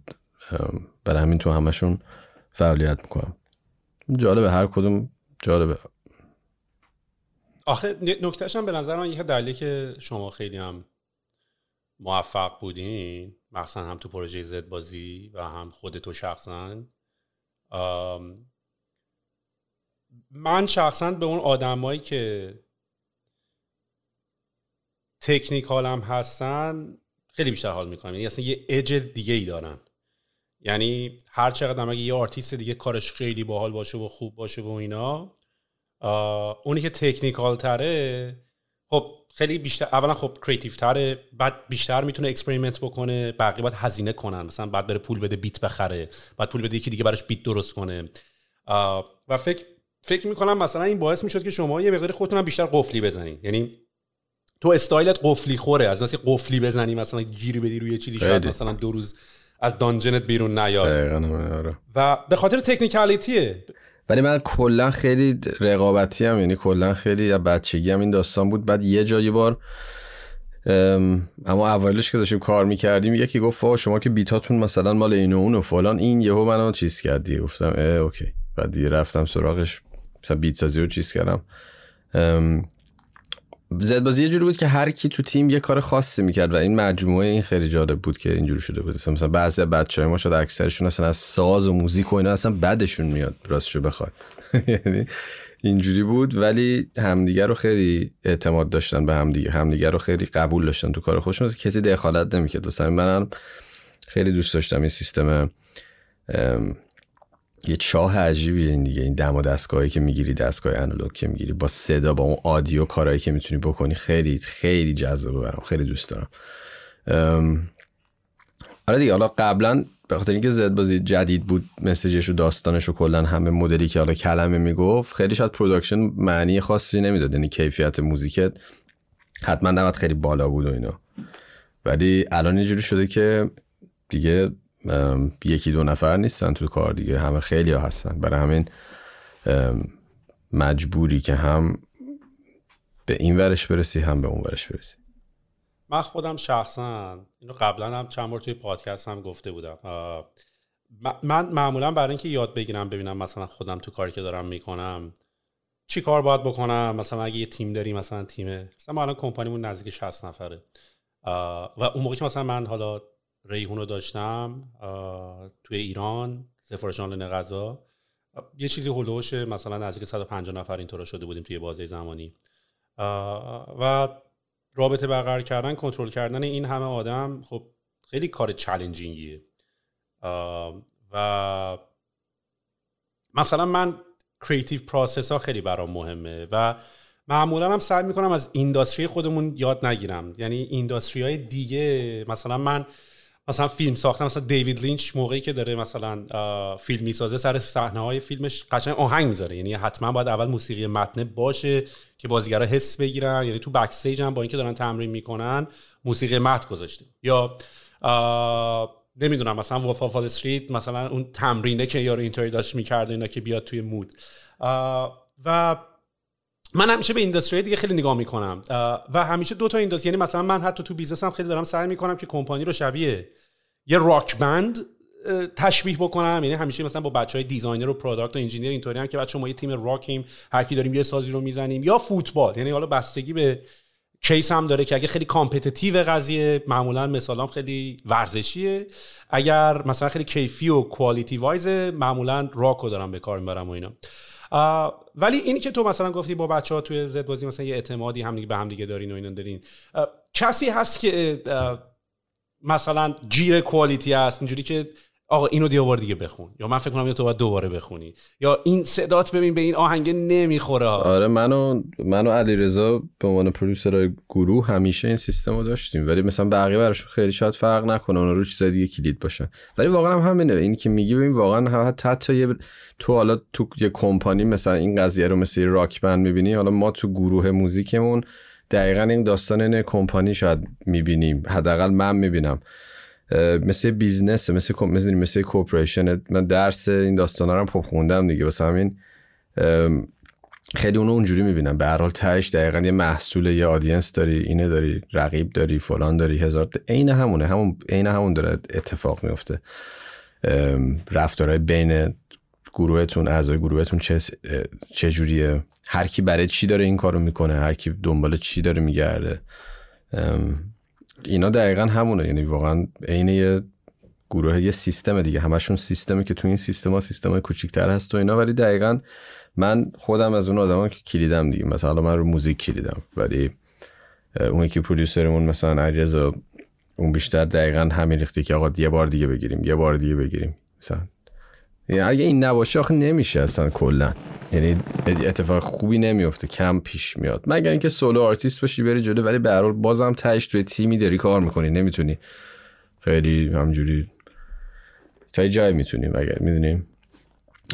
برای همین تو همشون فعالیت می‌کنم. جالبه هر کدوم جالبه. آخه نکتهش هم به نظر من یه دلیلی که شما خیلی هم موفق بودین مخصوصا هم تو پروژه زد بازی و هم خود تو شخصا. من شخصا به اون آدمایی که technical هم هستن خیلی بیشتر حال می‌کنم. یعنی اصلا یه اج دیگه ای دارن. یعنی هر چقدر اگه یه آرتیست دیگه کارش خیلی باحال باشه و خوب باشه و اینا اونی که technical تره خب خیلی بیشتر اولا خب creative تره بعد بیشتر می‌تونه experiment بکنه بقیه باید هزینه کنن. مثلا بعد بره پول بده beat بخره بعد پول بده یکی دیگه براش بیت درست کنه. و فکر فکر می‌کنم مثلا این باعث می‌شد که شما یه مقدار خودتون بیشتر قفلی بزنین یعنی تو استایلت قفلی خوره. از اینکه قفلی بزنی مثلا گیری بدی روی چیزی شاید مثلا دو روز از دانجنت بیرون نیاد. آره. و به خاطر تکنیکالیتیه. ولی من کلا خیلی رقابتی هم یعنی کلا خیلی بچگی هم این داستان بود. بعد یه جایی بار اما اولش که داشتیم کار می‌کردیم یکی گفت آقا شما که بیتاتون مثلا مال این و اون و فلان این یهو منو چیز کردی گفتم اه اوکی. بعد دیگه رفتم سراغش مثلا بیت سازی رو چیز کردم. زد بازی یه جوری بود که هر کی تو تیم یه کار خاصی می‌کرد و این مجموعه این خیلی جالب بود که اینجوری شده بود. مثلا بعضی بچهای ما شده اکثرشون اصلا از ساز و موزیک و اینا اصلا بدشون میاد راستشو بخوای یعنی اینجوری بود ولی همدیگه رو خیلی اعتماد داشتن به همدیگه. همدیگه رو خیلی قبول داشتن تو کار خودشون. کسی دخالت نمی‌کرد. مثلا منم خیلی دوست داشتم این سیستم یه چاه عجیبیه این دیگه. این دم و دستگاهی که می‌گیری دستگاه آنالوگ که می‌گیری با صدا با اون audio کارهایی که می‌تونی بکنی خیلی خیلی جذابه برام خیلی دوست دارم. آره دیگه حالا قبلا به خاطر اینکه زد بازی جدید بود message ش و داستانش و کلا همه مدلی که حالا کلمه می‌گفت خیلی شاید production معنی خاصی نمی‌داد. یعنی کیفیت موزیکت حتما نباید خیلی بالا بود و اینا. ولی الان اینجوری شده که دیگه یکی دو نفر نیستن تو کار دیگه. همه خیلی ها هستن. برای همین مجبوری که هم به این ورش برسی هم به اون ورش برسی. من خودم شخصا اینو قبلا هم چند بار توی پادکست هم گفته بودم. من معمولا برای اینکه یاد بگیرم ببینم مثلا خودم تو کاری که دارم می‌کنم چی کار باید بکنم؟ مثلا اگه یه تیم داری مثلا تیمه مثلا ما الان کمپانیمون نزدیک 60 نفره. و اون موقع که مثلا من حالا ریحون رو داشتم توی ایران سفارش آنلاین غذا یه چیزی هلوش مثلا نزدیک 150 نفر اینطور شده بودیم توی بازه زمانی. و رابطه برقرار کردن کنترل کردن این همه آدم خب خیلی کار چالنجینگیه. و مثلا من creative process ها خیلی برام مهمه و معمولا هم سعی می‌کنم از industry خودمون یاد نگیرم. یعنی industry های دیگه مثلا من مثلا فیلم ساختن مثلا دیوید لینچ موقعی که داره مثلا فیلم می‌سازه سر صحنه های فیلمش قشنگ آهنگ می‌ذاره. یعنی حتما باید اول موسیقی متن باشه که بازیگرا حس بگیرن. یعنی تو back هم با اینکه دارن تمرین می‌کنن موسیقی متن گذاشته. یا نمی‌دونم مثلا Wolf of Wall Street مثلا اون تمرینه که یارو اینطوری داشت می‌کرده اینا که بیاد توی mood. و من همیشه به industry دیگه خیلی نگاه می‌کنم. و همیشه دو تا industry یعنی مثلا من حتی تو business م خیلی دارم سعی می‌کنم که کمپانی رو شبیه یه rock band تشبیه بکنم. یعنی همیشه مثلا با بچه های designer و product و engineer اینطوری هم که بچه ما یه تیم راکیم هر کی داریم یه سازی رو می‌زنیم. یا فوتبال. یعنی حالا بستگی به case هم داره که اگه خیلی competitive قضیه معمولا مثلا خیلی ورزشیه. اگر مثلا خیلی کیفی و quality wise معمولا راکو دارم به کار می‌برم و اینا. ولی اینی که تو مثلا گفتی با بچه ها توی زد بازی مثلا یه اعتمادی هم به هم دیگه دارین و اینا دارین. کسی هست که مثلا جیر quality هست اینجوری که آقا اینو دیگه دیگه بخون. یا من فکر کنم تو باید دوباره بخونی. یا این صدات ببین به این آهنگ نمی‌خوره آره منو منو علیرضا به عنوان producer گروه همیشه این سیستم رو داشتیم. ولی مثلا بقیه براش خیلی شاید فرق نکنه اون رو چیزای دیگه کیلید باشن. ولی واقعا هم همینه. این که میگی ببین واقعا حتی حتی یه تو حالا تو یه کمپانی مثلا این قضیه رو مثل rock band می‌بینی حالا ما تو گروه موزیکمون دقیقا این داستان این کمپانی شاید می‌بینیم. حداقل من می‌بینم. مثل business مثل مثل مثل corporation من درس این داستانا رو خب خوندم دیگه. واسه همین خیلی اونو اونجوری می‌بینم. به هر حال تهش دقیقا یه محصول یه آدینس داری اینه داری رقیب داری فلان داری هزار عین همونه. همون عین همون داره اتفاق میفته رفتارهای بین گروهتون اعضای گروهتون چه چه جوریه؟ هر کی برای چی داره این کارو می‌کنه؟ هر کی دنبال چی داره میگرده؟ اینا دقیقا همونه. یعنی واقعا عین یه گروه یه سیستم دیگه. همشون سیستمی که تو این سیستم ها سیستم های کوچیکتر هست و اینا. ولی دقیقا من خودم از اون آدم که کلیدم دیگه. مثلا من رو موزیک کلیدم. ولی اون که producer مون مثلا علیرضا اون بیشتر دقیقا همین ریختی که آقا یه بار دیگه بگیریم یه بار دیگه بگیریم. مثلا یعنی اگه این نباشه آخه نمیشه اصلا کلا. یعنی اتفاق خوبی نمیفته کم پیش میاد. مگر اینکه solo artist باشی بری جلو ولی به هر بازم تهش توی تیمی داری کار می‌کنی نمی‌تونی. خیلی همجوری تا جای می‌تونیم اگر می‌دونیم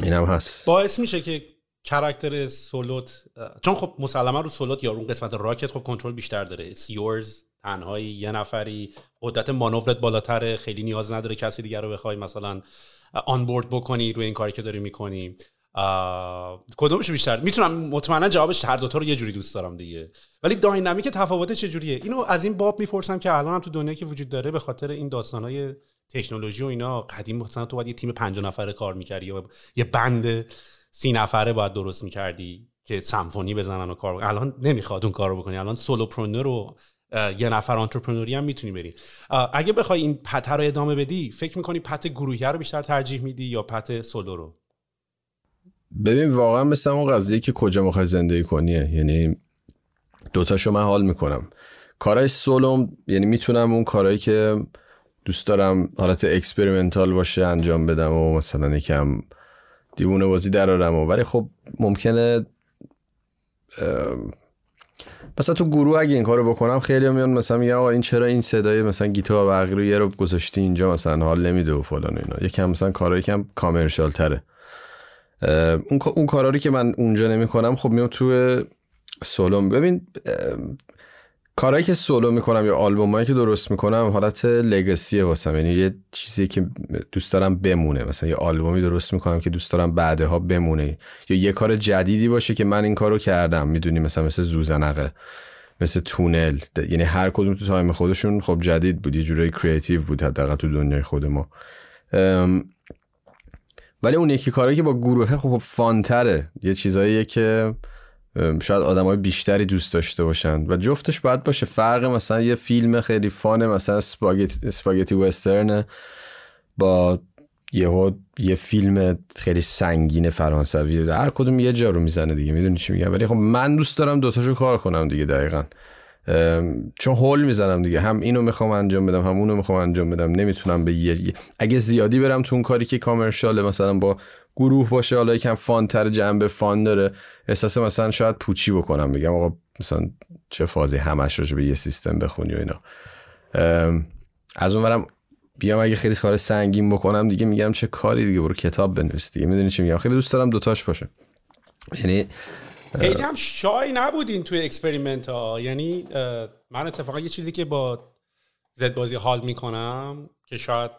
اینم هست. باعث میشه که character solo ت چون خب مسلما رو سولوت یا اون قسمت راکت خب کنترل بیشتر داره. سیورز تنهایی یه نفری. قدرت مانورت بالاتره خیلی نیاز نداره کسی دیگر رو بخوای مثلا onboard بکنی روی این کاری که داری می‌کنی. کدومش بیشتر؟ می‌تونم مطمئنا جوابش هر دوتا رو یه جوری دوست دارم دیگه. ولی dynamic تفاوت چجوریه؟ اینو از این باب می‌پرسم که الان هم تو دنیا که وجود داره به خاطر این داستانهای تکنولوژی و اینا قدیم مثلا تو باید یه تیم 50 نفره کار می‌کردی یا یه بند سی نفره باید درست می‌کردی که سمفونی بزنن و کار الان نمی‌خواد اون کارو بکنی. الان سولوپرونر رو یه نفر آنترپرنوری هم می‌تونی بری. اگه بخوای این پته رو ادامه بدی فکر می‌کنی پت گروهی رو بیشتر ترجیح میدی یا پت سولو رو؟ ببین واقعا مثل اون قضیه که کجا می‌خوای زندگی کنیه یعنی دوتاشو من حال می‌کنم. کارهای سولو یعنی می‌تونم اون کارهایی که دوست دارم حالت experimental باشه انجام بدم و مثلا یکم دیوونه بازی درارم و ولی خب ممکنه مثلا تو گروه اگه این کارو بکنم خیلی میان مثلا میگن آقا این چرا این صدای مثلا گیتار و رو یه رو گذاشتی اینجا مثلا حال نمیده و فلان و اینا. یکم مثلا کارایی کم commercial تره. اون اون کارا که من اونجا نمی‌کنم خب میام تو سولو ببین کارهایی که سولو می‌کنم یا آلبومایی که درست می‌کنم حالت legacy ه واسم. یعنی یه چیزی که دوست دارم بمونه. مثلا یه آلبومی درست می‌کنم که دوست دارم بعدها بمونه. یا یه کار جدیدی باشه که من این کارو کردم. می‌دونی مثلا مثل ذوزنقه مثل تونل. یعنی هر کدوم تو time خودشون خب جدید بود. یه جورایی creative بود حداقل تو دنیای خود ما. ولی اون یکی کاری که با گروهه خب fun تره. یه چیزاییه که شاید های بیشتری دوست داشته باشن. و جفتش باید باشه. فرق مثلا یه فیلم خیلی فانه مثلا اسپاگتی وسترن با یه یه فیلم خیلی سنگین فرانسوی. هر کدوم یه جا رو می‌زنه دیگه. می‌دونی چی میگم؟ ولی خب من دوست دارم دوتاشو کار کنم دیگه دقیقا. چون هول می‌زنم دیگه. هم اینو می‌خوام انجام بدم هم اونو می‌خوام انجام بدم. نمی‌تونم به یه اگه زیادی برم تو اون کاری که کامرشاله مثلا با گروه باشه حالا یکم fun تر جنبه fun داره. احساس مثلا شاید پوچی بکنم بگم آقا مثلا چه فازی همش راجع به یه سیستم بخونی و اینا. از اونورم بیام اگه خیلی کار سنگین بکنم دیگه میگم چه کاری دیگه برو کتاب بنویس دیگه. می‌دونی چی میگم؟ خیلی دوست دارم دوتاش باشه یعنی خیلی هم shy نبودین توی experiment ها یعنی من اتفاقا یه چیزی که با زدبازی حال می‌کنم که شاید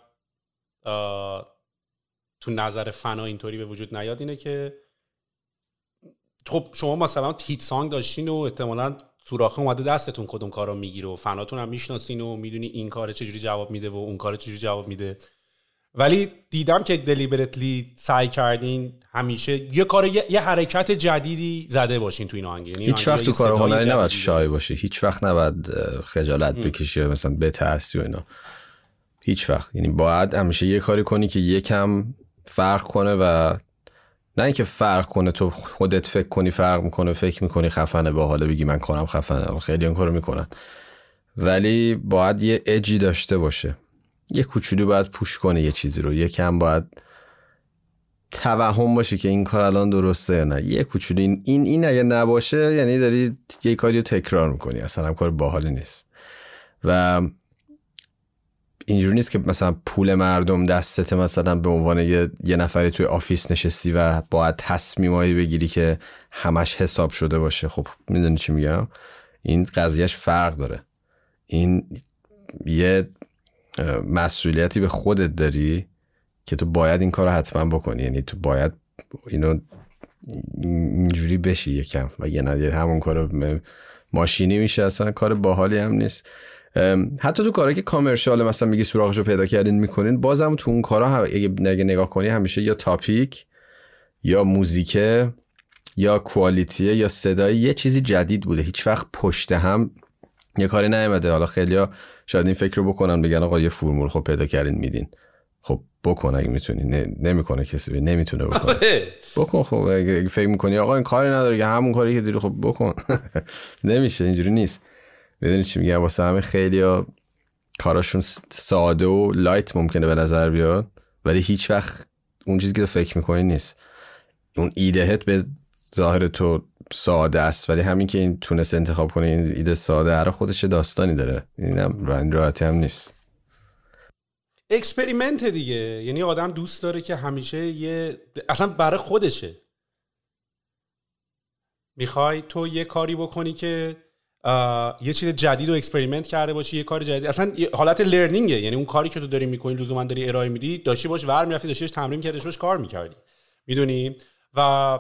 تو نظر فنا اینطوری به وجود نیاد اینه که خب شما مثلا هیت سانگ داشتین و احتمالا سوراخ اومده دستتون کدوم کارو می‌گیره و فناتون هم می‌شناسین و می‌دونی این کار چجوری جواب میده و اون کار چجوری جواب میده. ولی دیدم که دلیبرتلی سعی کردین همیشه یه کار یه, حرکت جدیدی زده باشین تو این آهنگ. یعنی هیچ وقت تو کار هنری نباید شای باشی هیچ وقت نباید خجالت بکشی مثلا بترسی و اینا. هیچ وقت. یعنی باید همیشه یه کاری کنی که یکم فرق کنه و نه اینکه فرق کنه تو خودت فکر کنی فرق می‌کنه فکر می‌کنی خفنه با حالا بگی من کنم خفنه. خیلی اون کارو می‌کنن. ولی باید یه اجی داشته باشه. یه کوچولو باید پوش کنه یه چیزی رو. یکم باید توهم باشه که این کار الان درسته نه. یه کوچولو این این اگه نباشه یعنی داری یه کاری رو تکرار می‌کنی. اصلا هم کار باحالی نیست. و اینجوری نیست که مثلا پول مردم دستت مثلا به عنوان یه, یه نفری توی آفیس نشستی و باید تصمیمایی بگیری که همش حساب شده باشه. خب می‌دونی چی میگم؟ این قضیهش فرق داره. این یه مسئولیتی به خودت داری که تو باید این کار حتما بکنی. یعنی تو باید اینو اینجوری بشی یکم. و یه نه همون کار ماشینی میشه اصلا کار باحالی هم نیست. حتی تو کاری که کامرشال مثلا میگی سوراخشو پیدا کردین می‌کنین بازم تو اون کارا هم اگه نگاه کنی همیشه یا تاپیک یا موزیکه یا کوالیتیه یا صدای یه چیزی جدید بوده. هیچ وقت پشت هم یه کاری نیومده. حالا خیلیا شاید این فکر رو بکنن بگن آقا یه فرمول خب پیدا کردین میدین. خب بکن اگه می‌تونی. نمی‌کنه کسی نمی‌تونه بکنه. آره. بکن خب اگه فکر می‌کنی آقا این کاری نداره که همون کاری که داری خب بکن. نمیشه اینجوری نیست. می‌دونی چی میگم؟ واسه همه خیلی ها کاراشون ساده و لایت ممکنه به نظر بیاد ولی هیچ وقت اون چیزی که تو فکر می‌کنی نیست. اون ایدهت به ظاهر تو ساده است ولی همین که این تونست انتخاب کنه این ایده ساده هر خودش داستانی داره. اینم راحتی هم نیست. experiment دیگه. یعنی آدم دوست داره که همیشه یه اصلا برای خودشه. می‌خوای تو یه کاری بکنی که یه چیز جدید رو experiment کرده باشی یه کار جدید. اصلا حالت learning ه یعنی اون کاری که تو داری می‌کنی لزوما داری ارائه میدی داشتی باش ور می‌رفتی داشتیش تمرین کردی باش کار می‌کردی. می‌دونی؟ و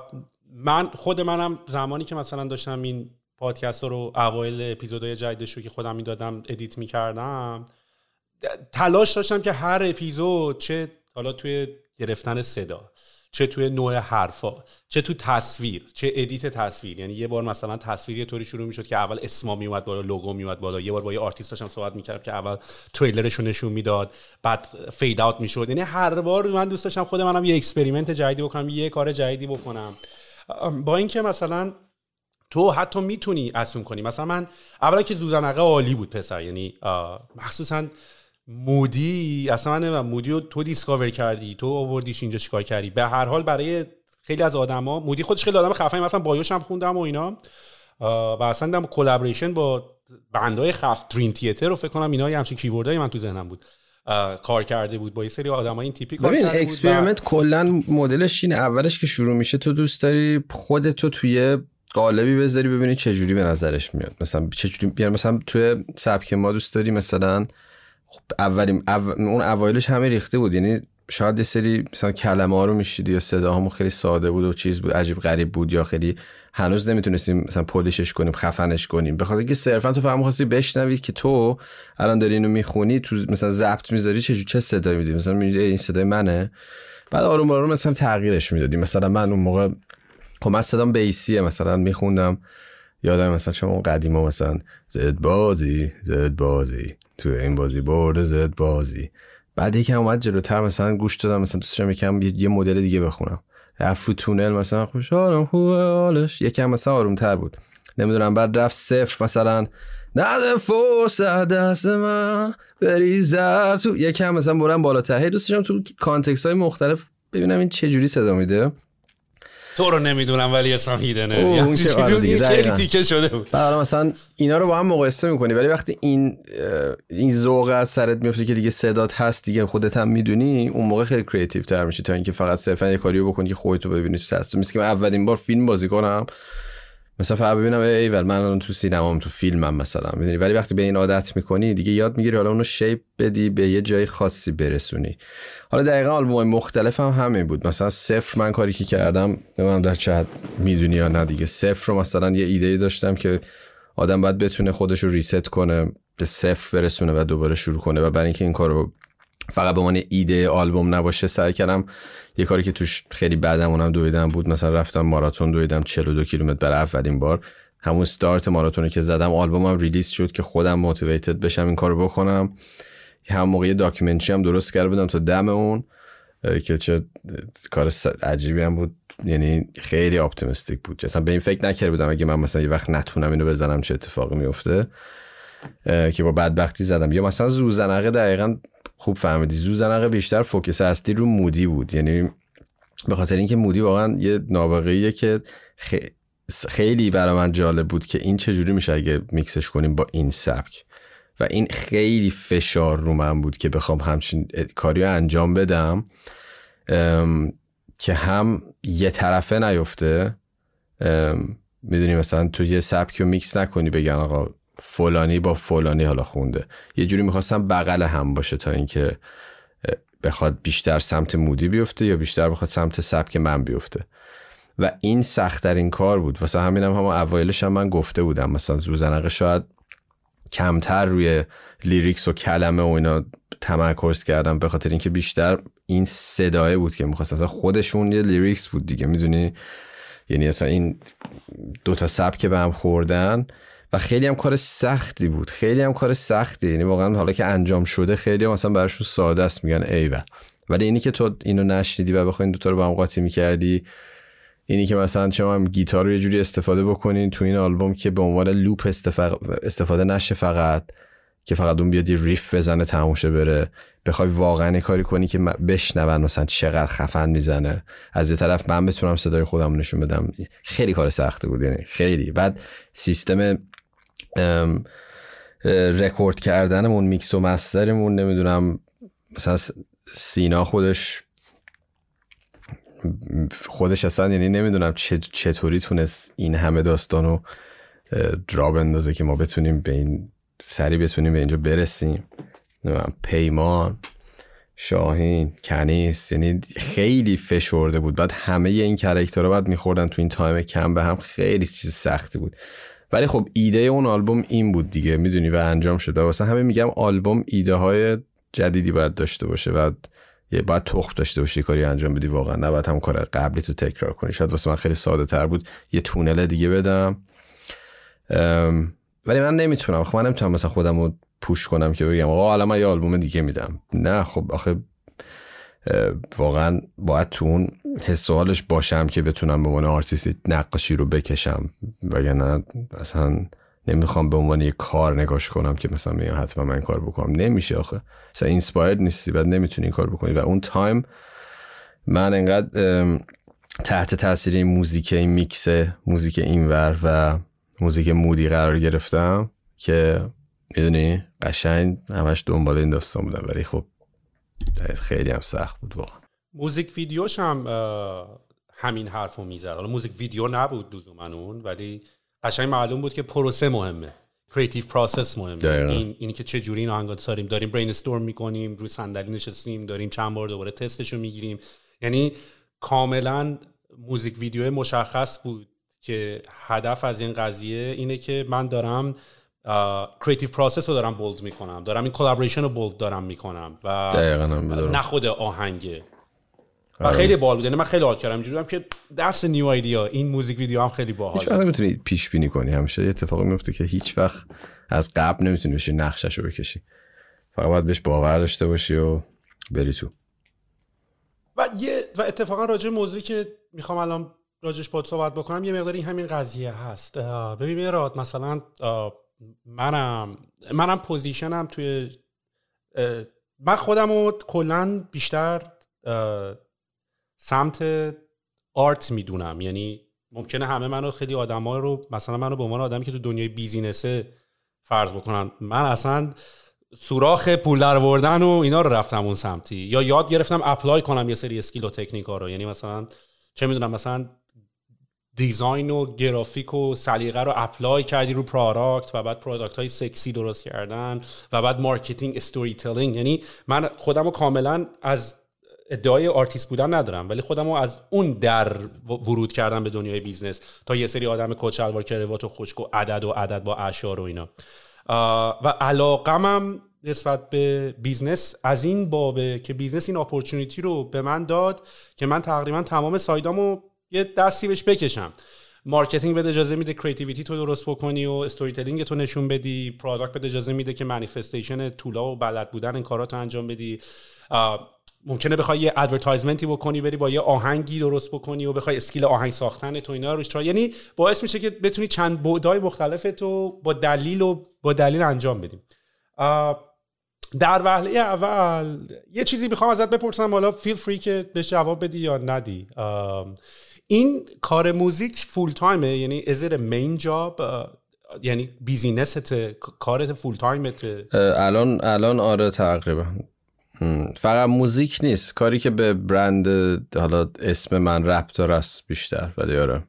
من خود منم زمانی که مثلا داشتم این پادکست رو اوایل اپیزودهای جدیدش رو که خودم می‌دادم edit می‌کردم تلاش داشتم که هر اپیزود چه حالا توی گرفتن صدا. چه توی نوع حرفا چه تو تصویر چه edit تصویر. یعنی یه بار مثلا تصویر یه طوری شروع می‌شد که اول اسما میومد بالا لوگو میومد بالا. یه بار با یه آرتیست داشتم صحبت می‌کردم که اول تریلرش رو نشون می‌داد بعد fade out می‌شد. یعنی هر بار من دوست داشتم خود منم یه experiment جدیدی بکنم یه کار جدیدی بکنم. با اینکه مثلا تو حتی می‌تونی assume کنی. مثلا من اولا که ذوزنقه عالی بود پسر یعنی مخصوصا مودی اصلا من مودی رو تو discover کردی تو آوردیش اینجا چیکار کردی؟ به هر حال برای خیلی از آدما مودی خودش خیلی آدم خفنی مثلا bio ش هم خوندم و اینا. و اصلا دم collaboration با band های خفن Dream Theater رو فکر کنم اینا یه همچین keyword های من تو ذهنم بود. کار کرده بود با یه سری آدمای این تیپی کار ببین experiment کلا مدلش اینه. اولش که شروع میشه تو دوست داری خودتو توی قالبی بذاری ببینی چه جوری به نظرش میاد. مثلا چه جوری یعنی مثلا توی سبک ما دوست داری مثلا خب اولین اون اوایلش همه ریخته بود. یعنی شاید یه سری مثلا کلمه ها رو میشیدی یا صداهامون خیلی ساده بود و چیز بود عجیب غریب بود یا خیلی هنوز نمی‌تونستیم مثلا پولیشش کنیم خفنش کنیم. به خاطر اینکه صرفا تو فهم خواستی بشنوی که تو الان داری اینو می‌خونی تو مثلا ضبط می‌ذاری چه چه صدایی میدی؟ مثلا میدی این صدای منه. بعد آروم آروم مثلا تغییرش می‌دادی. مثلا من اون موقع خب من صدام بیسیه مثلا میخوندم. یادم مثلا اون قدیما مثلا زد بازی زد بازی. تو این بازی برده زد بازی. بعد یکم اومد جلوتر مثلا گوش دادم مثلا دوستشم یکم یه مدل دیگه بخونم. رفت تونل مثلا خوشحالم خوبه حالش. یکم مثلا آرومتر بود. نمی‌دونم بعد رفت صفر مثلا نده فرصت دست من بریزر تو یکم مثلا برم بالاتر. دوست داشتم تو context های مختلف ببینم این چه جوری صدا میده. تو رو نمی‌دونم ولی اسم Hidden ه آره خیلی تیکه شده بود. مثلا اینا رو با هم مقایسه می‌کنی ولی وقتی این این ذوق از سرت میفته که دیگه صدات هست دیگه خودت هم می‌دونی اون موقع خیلی creative تر میشی تا اینکه فقط صرفا یه کاریو بکنی که خودتو ببینی تو تصویر مثل که من اولین بار فیلم بازی کنم. مثلا فقط ببینم ای ول من تو سینمام تو فیلمم مثلا. می‌دونی؟ ولی وقتی به این عادت می‌کنی دیگه یاد می‌گیری حالا اونو shape بدی به یه جای خاصی برسونی. حالا دقیقا آلبوم مختلف هم همین بود. مثلا صفر من کاری که کردم نمی‌دونم در چه می‌دونی یا نه دیگه. صفر رو مثلا یه ایده داشتم که آدم باید بتونه خودش رو reset کنه به صفر برسونه و دوباره شروع کنه. و برای اینکه این کارو فقط به عنوان ایده آلبوم نباشه سعی کردم یه کاری که توش خیلی بعدمونم دویدم بود مثلا رفتم ماراتون دویدم 42 کیلومتر برای اولین بار. همون استارت ماراتونی که زدم آلبومم release شد که خودم motivated بشم این کارو بکنم. همون موقع documentary هم درست کرده بودم تا دم اون که چه کار عجیبی هم بود. یعنی خیلی optimistic بود. اصلا به این فکر نکرده بودم اگه من مثلا یه وقت نتونم اینو بزنم چه اتفاقی میفته که با بدبختی زدم. یا مثلا ذوزنقه دقیقا خوب فهمیدی. ذوزنقه بیشتر focus هستی رو مودی بود. یعنی به خاطر اینکه مودی واقعا یه نابغه‌ایه که خیلی برای من جالب بود که این چجوری میشه اگه میکسش کنیم با این سبک. و این خیلی فشار رو من بود که بخوام همچین کاری رو انجام بدم که هم یه طرفه نیفته. می‌دونی مثلا تو یه سبک رو میکس نکنی بگن آقا فلانی با فلانی حالا خونده. یه جوری می‌خواستم بغل هم باشه تا اینکه بخواد بیشتر سمت مودی بیفته یا بیشتر بخواد سمت سبک من بیفته. و این سختترین کار بود. واسه همینم هم, اوایلش هم من گفته بودم. مثلا زوزنقه شاید کمتر روی lyrics و کلمه و اینا تمرکز کردم. به خاطر اینکه بیشتر این صدای بود که می‌خواست. اصلا خودشون یه lyrics بود دیگه. می‌دونی؟ یعنی اصلا این دوتا سبک به هم خوردن. و خیلی هم کار سختی بود. خیلی هم کار سختی. یعنی واقعا حالا که انجام شده خیلی هم مثلا براشون ساده است میگن ایول ولی اینی که تو اینو نشنیدی و بخوای این دوتا رو با هم قاطی می‌کردی اینی که مثلا چه هم گیتار رو یه جوری استفاده بکنین تو این آلبوم که به عنوان loop استفاده نشه فقط که فقط اون بیاد riff بزنه تموم شه بره. بخوای واقعا کاری کنی که بشنون مثلا چقدر خفن می‌زنه. از یه طرف من بتونم صدای خودم نشون بدم. خیلی کار سخته بود یعنی خیلی. بعد سیستم رکورد کردنمون میکس و master مون نمی‌دونم مثلا سینا خودش خودش اصلا یعنی نمی‌دونم چطوری تونست این همه داستان رو راه بندازه که ما بتونیم به این سری بتونیم به اینجا برسیم. پیمان شاهین کنیس یعنی خیلی فشرده بود. بعد همه این character ها بعد میخوردن تو این time کم به هم خیلی چیز سختی بود. ولی خب ایده اون آلبوم این بود دیگه می‌دونی و انجام شده. واسه همه میگم آلبوم ایده های جدیدی باید داشته باشه و یه باید تخم داشته باشی کاری انجام بدی واقعا. نباید هم کار قبلی تو تکرار کنی. شاید واسه من خیلی ساده تر بود یه تونل دیگه بدم. ولی من نمی‌تونم. خب من نمی‌تونم مثلا خودم رو پوش کنم که بگم آقا حالا من یه آلبوم دیگه میدم. نه خب آخه واقعا باید تو اون حس باشم که بتونم به عنوان آرتیستی نقاشی رو بکشم. وگرنه اصلا نمی‌خوام به عنوان یه کار نگاش کنم که مثلا میگم حتما من کار بکنم. نمیشه آخه. مثلا inspire نیستی بعد نمی‌تونی این کار بکنی. و اون تایم من انقدر تحت تاثیر این موزیک این میکس موزیک اینور و موزیک مودی قرار گرفتم که می‌دونی قشنگ همش دنبال این داستان بودم. ولی خب خیلی هم سخت بود واقعا. موزیک ویدیوش هم همین حرف رو می‌زد. حالا موزیک ویدیو نبود من اون ولی قشنگ معلوم بود که پروسه مهمه. creative process مهمه. این اینی که چه جوری این آهنگا داریم داریم brainstorm می‌کنیم روی صندلی نشستیم داریم چند بار دوباره تستش رو می‌گیریم. یعنی کاملا موزیک ویدیو مشخص بود که هدف از این قضیه اینه که من دارم creative process رو دارم bold می‌کنم. دارم این collaboration رو bold دارم می‌کنم و نه خود آهنگه و آره. خیلی باحال بود. یعنی من خیلی حال کردم. اینجوری که دست new idea این موزیک ویدیو هم خیلی باحال هیچ وقت نمی‌تونی پیش بینی کنی. همیشه یه اتفاقی میفته که هیچ وقت از قبل نمی‌تونی بشی نقشش رو بکشی. فقط باید بهش باور داشته باشی و بری تو. و یه و اتفاقا راجع موضوعی که می‌خوام الان راجش با صحبت بکنم یه مقداری همین قضیه هست. ببین راد مثلا منم منم پوزیشنم توی من خودم رو کلا بیشتر سمت art می‌دونم. یعنی ممکنه همه منو خیلی آدمای رو مثلا منو به عنوان آدمی که تو دنیای business ه فرض بکنن. من اصلا سوراخ پول در و اینا رو رفتم اون سمتی. یا یاد گرفتم apply کنم یه سری skill و تکنیک ها رو. یعنی مثلا چه می‌دونم مثلا design و گرافیک و سلیقه رو apply کردی رو product و بعد product های سکسی درست کردن و بعد marketing storytelling یعنی من خودم رو کاملا از ادعای آرتیست بودن ندارم ولی خودم رو از اون در ورود کردم به دنیای business تا یه سری آدم کت شلوار کروات و خشک و عدد و عدد با اشعار و اینا. و علاقمم نسبت به business از این بابه که business این opportunity رو به من داد که من تقریبا تمام side امو یه دستی بهش بکشم. marketing بده اجازه میده creativity تو درست بکنی و storytelling تو نشون بدی. product بده اجازه میده که manifestation طولا و بلد بودن این کاراتو انجام بدی. ممکنه بخوای یه advertisement ی بکنی بری با یه آهنگی درست بکنی و بخوای skill آهنگ ساختن تو اینا روش یعنی باعث میشه که بتونی چند بعدای مختلف تو با دلیل و با دلیل انجام بدیم در وهله اول یه چیزی می‌خوام ازت بپرسم. حالا feel free که بهش جواب بدی یا ندی. این کار موزیک full-time ه یعنی از main job یعنی business ت کارت full-time ت الان الان آره تقریبا. فقط موزیک نیست. کاری که به برند حالا اسم من رپتور است بیشتر ولی آره.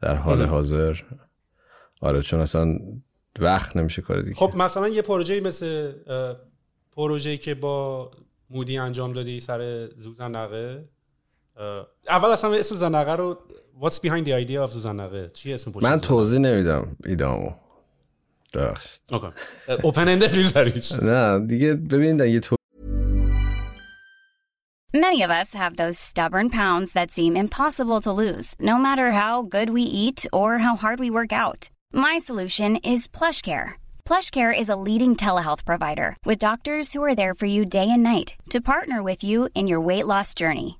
در حال حاضر. آره چون اصلا وقت نمیشه کار دیگه. خب مثلا یه پروژه مثل پروژه‌ای که با مودی انجام دادی سر زوزن نقه؟ اول اصلا اسم زنقه رو What's behind the idea of زنقه چی اسم پشت من توضیح نمیدم ایدامو ببخشید اوپن اندد میذاریش نه دیگه ببین یه تو Many of us have those stubborn pounds that seem impossible to lose, no matter how good we eat or how hard we work out. My solution is PlushCare. PlushCare is a leading telehealth provider with doctors who are there for you day and night to partner with you in your weight loss journey.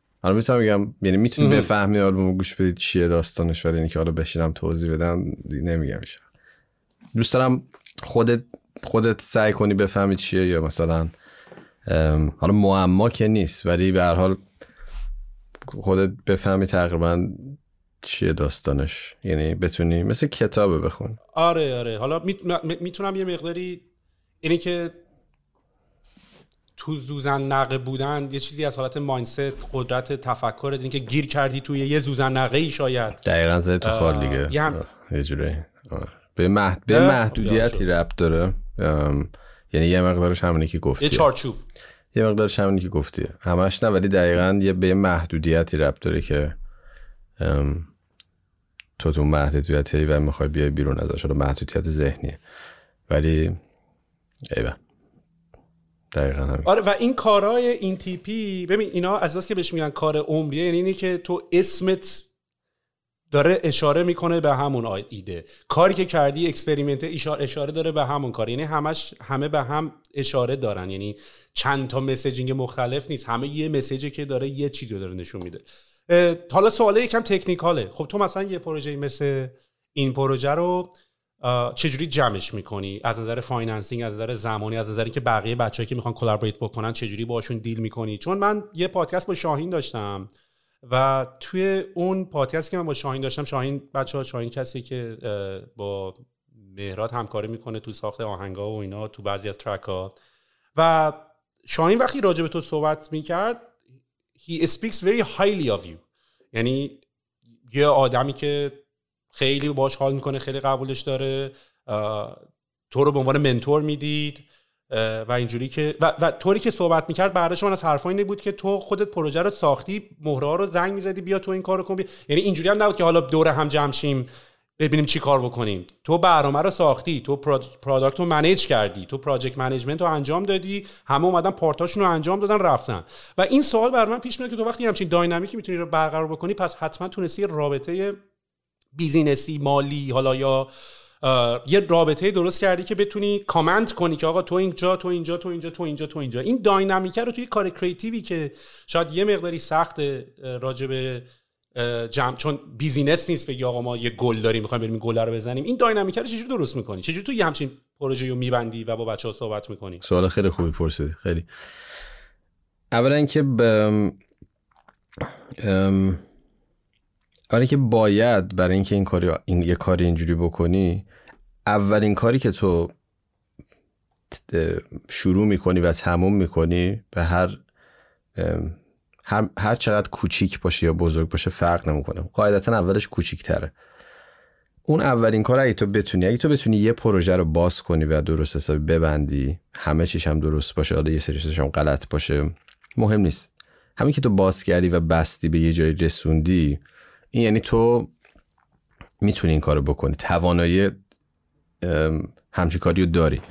حالا می‌تونم بگم یعنی می‌تونی بفهمی آلبوم گوش بدید چیه داستانش ولی اینکه حالا بشینم توضیح بدم نمیگم دوست دارم خودت خودت سعی کنی بفهمی چیه یا مثلا حالا معما که نیست ولی به هر حال خودت بفهمی تقریبا چیه داستانش. یعنی بتونی مثل کتابه بخون. آره آره. حالا می‌تونم یه مقداری اینی که تو زوزن نقه بودن یه چیزی از حالت ماینست قدرت تفکر این که گیر کردی توی یه زوزن نقه ای شاید. دقیقا زده تو خال دیگه. یه هم... یه جوری. به, محد... به محدودیتی ربط داره. یعنی یه مقدارش همونی که گفتی. یه چارچوب. یه مقدارش همونی که گفتی. همش نه ولی دقیقا یه به محدودیتی ربط داره که ام... تو تو محدودیتی و می‌خوای بیای بیرون ازش. رو محدودیت ذهنیه. ولی ایوه. دقیقا همین. آره و این کارهای این تیپی ببین اینا از که بهش میگن کار عمریه یعنی اینی که تو اسمت داره اشاره می‌کنه به همون ایده. کاری که کردی experiment اشاره داره به همون کار. یعنی همش همه به هم اشاره دارن. یعنی چند تا messaging مختلف نیست. همه یه message ی که داره یه چیزی داره نشون میده. حالا سواله یکم technical ه. خب تو مثلا یه پروژه مثل این پروژه رو چجوری جمعش می‌کنی؟ از نظر financing از نظر زمانی از نظر که بقیه بچه‌ای که می‌خوان collaborate بکنن چجوری باشون deal می‌کنی؟ چون من یه پادکست با شاهین داشتم و توی اون پادکست که من با شاهین داشتم شاهین بچه ها شاهین کسی که با مهرات همکاری می‌کنه تو ساخت آهنگا و اینا تو بعضی از ترک ها و شاهین وقتی راجع به تو صحبت می‌کرد he speaks very highly of you. یعنی یه آدمی که خیلی باش حال می‌کنه خیلی قبولش داره. تو رو به عنوان منتور می‌دید. و اینجوری که و, و طوری که صحبت می‌کرد بعدش من از حرفا اینه بود که تو خودت پروژه رو ساختی مهره رو زنگ می‌زدی بیا تو این کارو کن یعنی اینجوری هم نبود که حالا دور هم جمع شیم ببینیم چی کار بکنیم. تو برنامه رو ساختی تو product رو manage کردی تو project management رو انجام دادی همه اومدن part اشون رو انجام دادن رفتن. و این سوال بر من پیش میاد که تو وقتی همچین dynamic ی می‌تونی رو برقرار بکنی پس حتما تونستی رابطه business ی مالی حالا یا یه رابطه درست کردی که بتونی کامنت کنی که آقا تو اینجا تو اینجا تو اینجا تو اینجا تو اینجا. این dynamic ه رو توی کار creative ی که شاید یه مقداری سخت راجب جمع چون بیزینس نیست بگی آقا ما یه گل داریم می‌خوایم بریم گل رو بزنیم. این داینامیکه رو چجوری درست می‌کنی؟ چجوری تو یه همچین پروژه رو میبندی و با بچه ها صحبت می‌کنی؟ سوال خیلی خوبی پرسیدی. خیلی. اولا که برای که باید برای اینکه این کاری این یه کاری اینجوری بکنی اولین کاری که تو شروع می‌کنی و تموم می‌کنی به هر هر, هر چقدر کوچیک باشه یا بزرگ باشه فرق نمی‌کنه. قاعدتا اولش کوچیک تره اون اولین کار اگه تو بتونی اگه تو بتونی یه پروژه رو باز کنی و درست حسابی ببندی همه چیش هم درست باشه حالا یه سریش هم غلط باشه مهم نیست. همین که تو باز کردی و بستی به یه جایی رسوندی این یعنی تو می‌تونی این کارو بکنی. توانایی همچی کاری داری.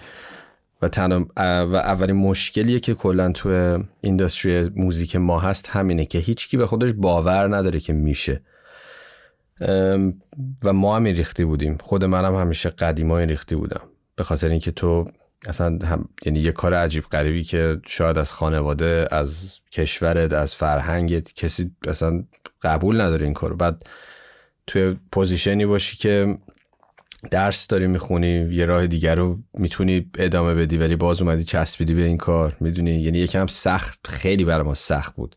و, و اولین مشکلیه که کلا تو اینداستری موزیک ما هست همینه که هیچکی به خودش باور نداره که میشه. و ما هم ریختی بودیم. خود منم همیشه قدیما ریختی بودم. به خاطر اینکه تو اصلا هم یعنی یه کار عجیب غریبی که شاید از خانواده از کشورت از فرهنگت کسی اصلا قبول نداره این کارو. بعد توی position ی باشی که درس داری می‌خونی یه راه دیگر رو می‌تونی ادامه بدی ولی باز اومدی چسبیدی به این کار. می‌دونی؟ یعنی یکم سخت خیلی برای ما سخت بود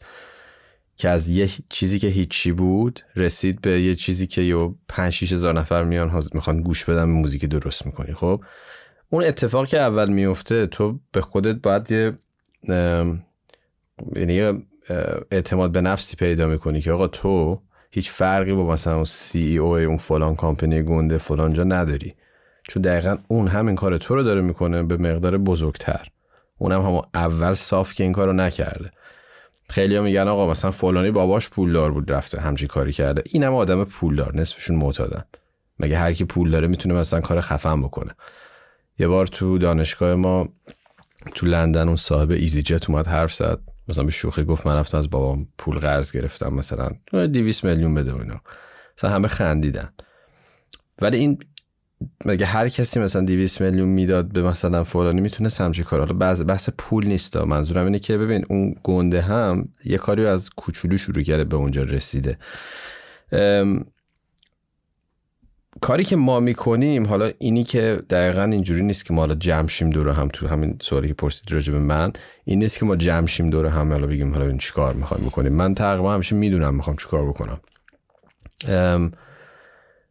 که از یه چیزی که هیچی بود رسید به یه چیزی که یه پنج شیش هزار نفر میان می‌خوان گوش بدن موزیک درست می‌کنی. خب؟ اون اتفاق که اول میفته تو به خودت باید یه یعنی اعتماد به نفسی پیدا می‌کنی که آقا تو هیچ فرقی با مثلا اون سی او اون فلان کامپنی گنده فلان جا نداری. چون دقیقا اون همین کار تو رو داره می‌کنه به مقدار بزرگتر. اونم هم, هم اول صاف که این کارو نکرده. خیلی میگن آقا مثلا فلانی باباش پولدار بود رفته همچی کاری کرده. این هم آدم پولدار نصفشون معتادن. مگه هر کی پول داره می‌تونه مثلا کار خفن بکنه؟ یه بار تو دانشگاه ما تو لندن اون صاحب ایزی جت اومد حرف زد. مثلا به شوخی گفت من رفتم از بابام پول قرض گرفتم مثلا. 200 میلیون بده و اینا. مثلا همه خندیدن. ولی این مگه هر کسی مثلا 200 میلیون می‌داد به مثلا فلانی می‌تونه همچین کار حالا بحث بحث پول نیست. منظورم اینه که ببین اون گنده هم یه کاری از کوچولو شروع کرده به اونجا رسیده. کاری که ما می‌کنیم حالا اینی که دقیقا اینجوری نیست که ما حالا جمشیم دور هم تو همین سوالی که پرسید راجع به من این نیست که ما جمشیم دور هم حالا بگیم حالا این چیکار می‌خوایم بکنیم. من تقریبا همیشه می‌دونم می‌خوام چیکار بکنم.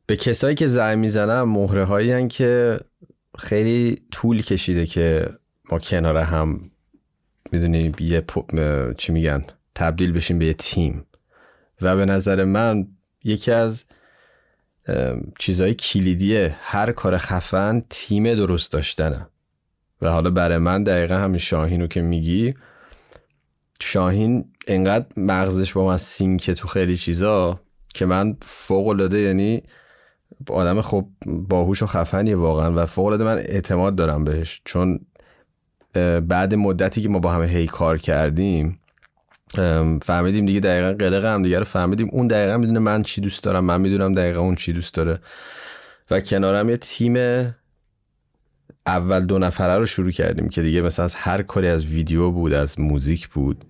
به کسایی که زنگ می‌زنم مهره هایی که خیلی طول کشیده که ما کنار هم می‌دونی یه چی میگن تبدیل بشیم به یه تیم. و به نظر من یکی از چیزای کلیدیه هر کار خفن تیم درست داشتنه. و حالا برای من دقیقا همین شاهین رو که میگی شاهین انقدر مغزش با من سینکه تو خیلی چیزا که من فوق العاده یعنی آدم خب باهوش و خفنیه واقعا و فوق العاده من اعتماد دارم بهش. چون بعد مدتی که ما با همه هی کار کردیم فهمیدیم دیگه دقیقا قلق هم دیگه رو فهمیدیم. اون دقیقا می‌دونه من چی دوست دارم. من می‌دونم دقیقا اون چی دوست داره. و کنارم یه تیم اول دو نفره رو شروع کردیم که دیگه مثلا از هر کاری از ویدیو بود از موزیک بود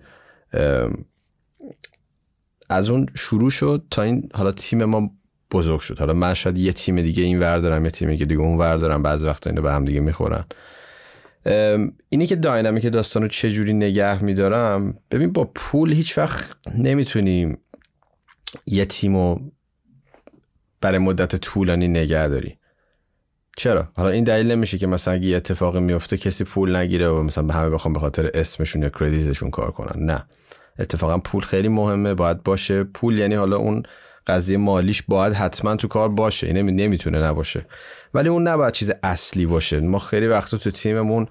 از اون شروع شد تا این حالا تیم ما بزرگ شد. حالا من شاید یه تیم دیگه این ور دارم یه تیم که دیگه اون ور دارم. بعضی وقتا اینو به هم دیگه می‌خورن. اینی که داینامیک داستان رو چجوری نگه میدارم ببین با پول هیچ وقت نمی‌تونیم یه تیم رو برای مدت طولانی نگه داری. چرا؟ حالا این دلیل نمیشه که مثلا اگه یه اتفاقی میفته کسی پول نگیره و مثلا به همه بخوام به خاطر اسمشون یا کردیتشون کار کنن. نه. اتفاقا پول خیلی مهمه باید باشه. پول یعنی حالا اون قضیه مالیش باید حتما تو کار باشه. این نمی‌تونه نباشه. ولی اون نباید چیز اصلی باشه. ما خیلی وقتا تو تیممون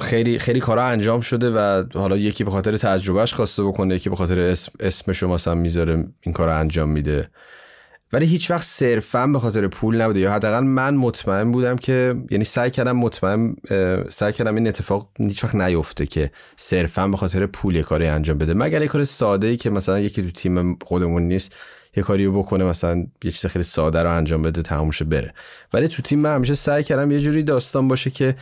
خیلی خیلی کارا انجام شده و حالا یکی به خاطر تجربهش خواسته بکنه یکی به خاطر اسم اسمشو مثلا می‌ذاره این کار انجام میده. ولی هیچ وقت صرفا به خاطر پول نبوده. یا حداقل من مطمئن بودم که یعنی سعی کردم مطمئن سعی کردم این اتفاق هیچ وقت نیفته که صرفا به خاطر پول یه کاری انجام بده. مگر یه کار ساده ای که مثلا یکی تو تیم خودمون نیست یه کاری رو بکنه مثلا یه چیز خیلی ساده رو انجام بده تمومش بره. ولی تو تیم من همیشه سعی کردم یه جوری داستان باشه که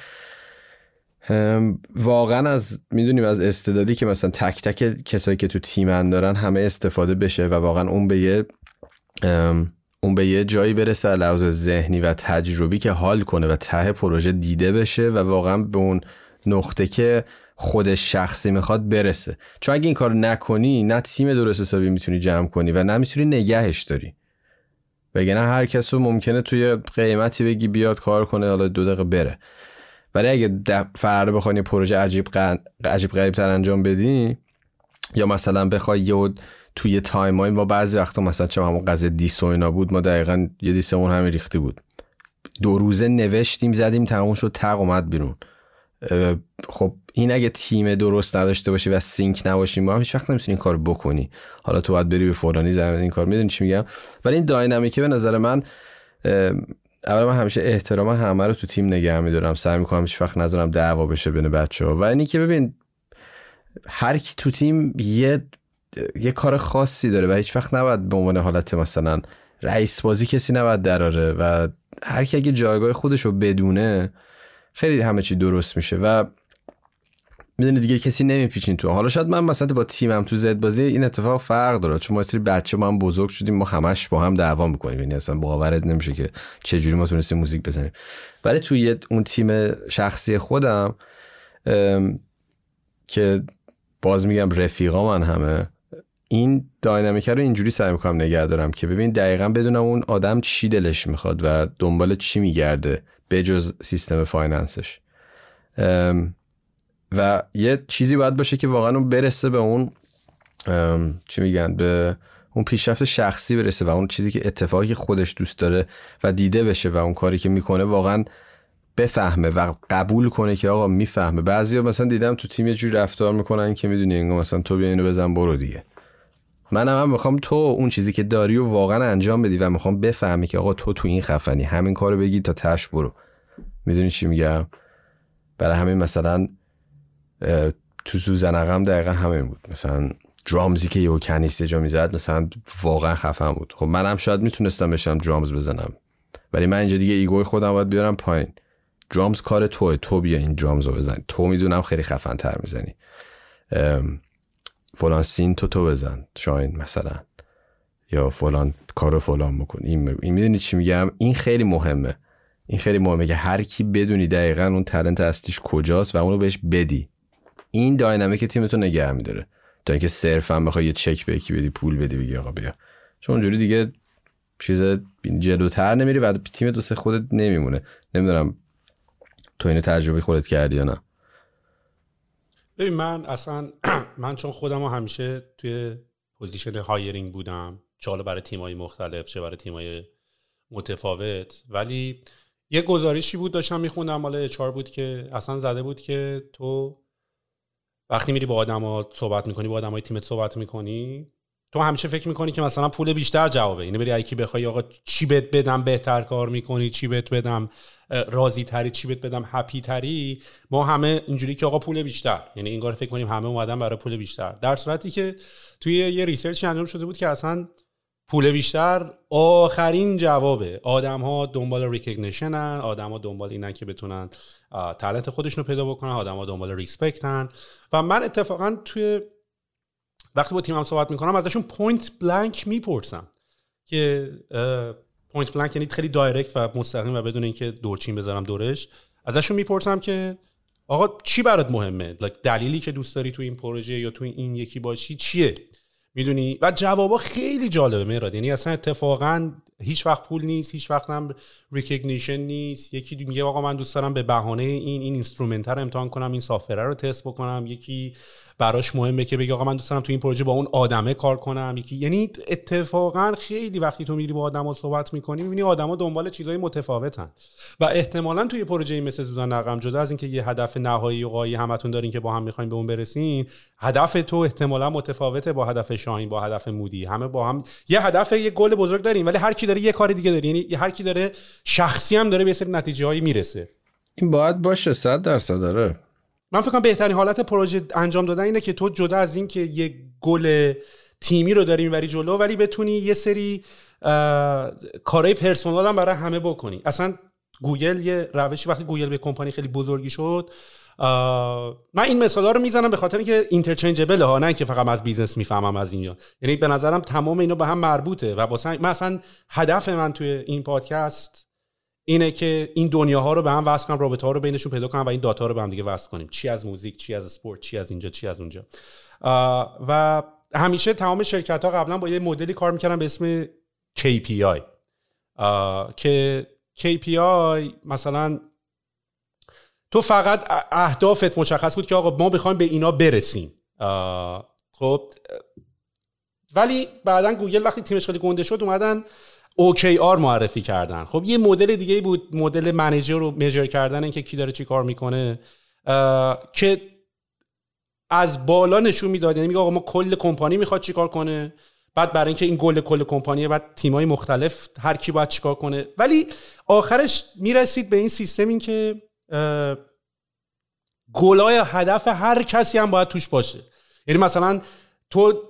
واقعا از می‌دونیم از استعدادی که مثلا تک تک کسایی که تو تیم دارن همه استفاده بشه و واقعا اون به یه اون به یه جایی برسه لحاظ ذهنی و تجربی که حال کنه و ته پروژه دیده بشه و واقعا به اون نقطه که خود شخصی می‌خواد برسه. چون اگه این کار نکنی نه تیم درست حسابی می‌تونی جمع کنی و نه می‌تونی نگهش داری. نه هر کس ممکنه توی قیمتی بگی بیاد کار کنه حالا دو دقیقه بره. ولی اگه فردا بخوای پروژه عجیب عجیب غریب تر انجام بدی یا مثلا بخوای یه توی time ما بعضی وقتا مثلا چه همون قضیه diss و اینا بود ما دقیقا یه diss اون همین ریختی بود. دو روزه نوشتیم زدیم تموم شد تق اومد بیرون. خب این اگه تیم درست نداشته باشی و sync نباشیم ما هیچ وقت نمی‌تونی این کار بکنی. حالا تو باید بری به فلانی زمین این کار می‌دونی چی میگم؟ ولی این داینامیکه به نظر من اول من همیشه احترام همه رو تو تیم نگه میدارم. سعی می‌کنم هیچ وقت نذارم دعوا بشه بین بچه ها و اینی که ببین هر کی تو تیم یه یه کار خاصی داره و هیچ وقت نباید به عنوان حالت مثلا رئیس بازی کسی نباید دراره و هر کی اگه جایگاه خودش رو بدونه خیلی همه چی درست میشه و می‌دونی دیگه کسی نمیپیچین تو. حالا شاید من مثلا با تیمم تو زد بازی این اتفاق فرق داره. چون ما سری بچه ما هم بزرگ شدیم ما همش با هم دعوا می‌کنیم. یعنی اصلا باورت نمیشه که چه جوری ما تونستیم موزیک بزنیم. ولی توی اون تیم شخصی خودم که باز میگم رفیقا من همه این داینامیک رو اینجوری سعی می‌کنم نگه دارم که ببین دقیقا بدونم اون آدم چی دلش می‌خواد و دنبال چی میگرده بجز سیستم finance ش. و یه چیزی باید باشه که واقعا اون برسه به اون چی میگن به اون پیشرفت شخصی برسه و اون چیزی که اتفاقی خودش دوست داره و دیده بشه و اون کاری که می‌کنه واقعا بفهمه و قبول کنه که آقا می‌فهمه. بعضیا مثلا دیدم تو تیم یه جوری رفتار می‌کنن که می‌دونی انگار مثلا تو بیا اینو بزن برو دیگه. منم هم می‌خوام تو اون چیزی که داری و واقعا انجام بدی و می‌خوام بفهمی که آقا تو تو این خفنی. همین کارو بگی تا تش برو. می‌دونی چی میگم؟ برای همین مثلا تو زوزنقم دقیقا همین بود. مثلا درامزی که یه کنیسته جا می‌زد مثلا واقعا خفن بود. خب منم شاید می‌تونستم بشم درامز بزنم. ولی من اینجا دیگه ایگوی خودم باید بیارم پایین. درامز کار توه. تو بیا این درامز رو بزن. تو می‌دونم خیلی خفن تر می‌زنی فلان سین تو تو بزن. شاین مثلا. یا فلان کار فلان بکن. این, این می‌دونی چی میگم؟ این خیلی مهمه. این خیلی مهمه که هر کی بدونی دقیقا اون talent اصلیش کجاست و اونو بهش بدی. این dynamic تیمتو نگه میداره. تا اینکه صرفا بخوای یه چک به یکی بدی پول بدی بگی آقا بیا. چون اونجوری دیگه چیز جلوتر نمیری و تیم دوست خودت نمیمونه. نمی‌دونم تو اینو تجربه خودت کردی یا نه. ببین من اصلا من چون خودم همیشه توی position hiring بودم چه برای تیمای مختلف چه برای تیمای متفاوت ولی یه گزارشی بود داشتم میخوندم مال اچار بود که اصلا زده بود که تو وقتی میری با آدما صحبت می‌کنی با آدمای تیمت صحبت می‌کنی تو همیشه فکر می‌کنی که مثلا پول بیشتر جوابه. اینو بری یکی بخوای آقا چی بهت بدم بهتر کار می‌کنی؟ چی بهت بدم؟ راضی تری چی بهت بدم؟ هپی تری ما همه اینجوری که آقا پول بیشتر. یعنی این فکر کنیم همه اومدن برای پول بیشتر. در صورتی که توی یه research انجام شده بود که اصلا پول بیشتر آخرین جوابه. آدم ها دنبال recognition هن آدم ها دنبال اینن که بتونن talent خودشون رو پیدا بکنن آدم ها دنبال respect و من اتفاقا توی وقتی با تیمم صحبت می‌کنم ازشون point blank می‌پرسم که point blank یعنی خیلی direct و مستقیم و بدون اینکه دورچین بذارم دورش ازشون می‌پرسم که آقا چی برات مهمه؟ دلیلی که دوست داری تو این پروژه یا تو این یکی باشی چیه؟ می‌دونی؟ و جوابا خیلی جالبه مهراد یعنی اصلا اتفاقا هیچ وقت پول نیست هیچ وقت هم recognition نیست. یکی میگه آقا من دوست دارم به بهانه این این instrument رو امتحان کنم این software رو تست بکنم. یکی براش مهمه که بگه آقا من دوست دارم تو این پروژه با اون آدمه کار کنم. یکی یعنی اتفاقا خیلی وقتی تو میری با آدما صحبت می‌کنی می‌بینی آدما دنبال چیزای متفاوتن. و احتمالا توی پروژه مثل سوزان نقم جدا از اینکه یه هدف نهایی و قایی همتون دارین که با هم می‌خواین به اون برسین هدف تو احتمالا متفاوته با هدف شاهین با هدف مودی. همه با هم یه هدف یه گل بزرگ داریم ولی هر کی داره یه کار دیگه داره. یعنی هر کی داره شخصی هم داره به سری نتیجه می‌رسه. این باید باشه 100 درصد داره من فکر کنم بهترین حالت پروژه انجام دادن اینه که تو جدا از این که یه گل تیمی رو داری می‌بری جلو ولی بتونی یه سری کارهای personal هم برای همه بکنی. اصلا گوگل یه روشی وقتی گوگل به کمپانی خیلی بزرگی شد من این مثال ها رو می‌زنم به خاطر اینکه interchangeable ها نه که فقط از business می‌فهمم از اینجا. یعنی به نظرم تمام اینا به هم مربوطه و واسه من اصلا هدف من توی این پادکست اینه که این دنیاها رو به هم وصل کنم رابطه ها رو بینشون پیدا کنم و این data رو به هم دیگه وصل کنیم. چی از music چی از اسپورت چی از اینجا چی از اونجا. و همیشه تمام شرکت ها قبلا با یه مدلی کار می‌کردن به اسم KPI که KPI مثلا تو فقط اهدافت مشخص بود که آقا ما بخوایم به اینا برسیم. خب ولی بعدا گوگل وقتی تیمش خیلی گنده شد اومدن OKR معرفی کردن. خب یه مدل دیگه بود مدل منیجر رو میجر کردن اینکه کی داره چی کار می‌کنه که از بالا نشون می‌داد. یعنی میگه آقا ما کل کمپانی می‌خواد چیکار کنه؟ بعد برای اینکه این گل کل کمپانی بعد تیمای مختلف هر کی باید چیکار کنه. ولی آخرش می‌رسید به این سیستم این که گلای هدف هر کسی هم باید توش باشه. یعنی مثلا تو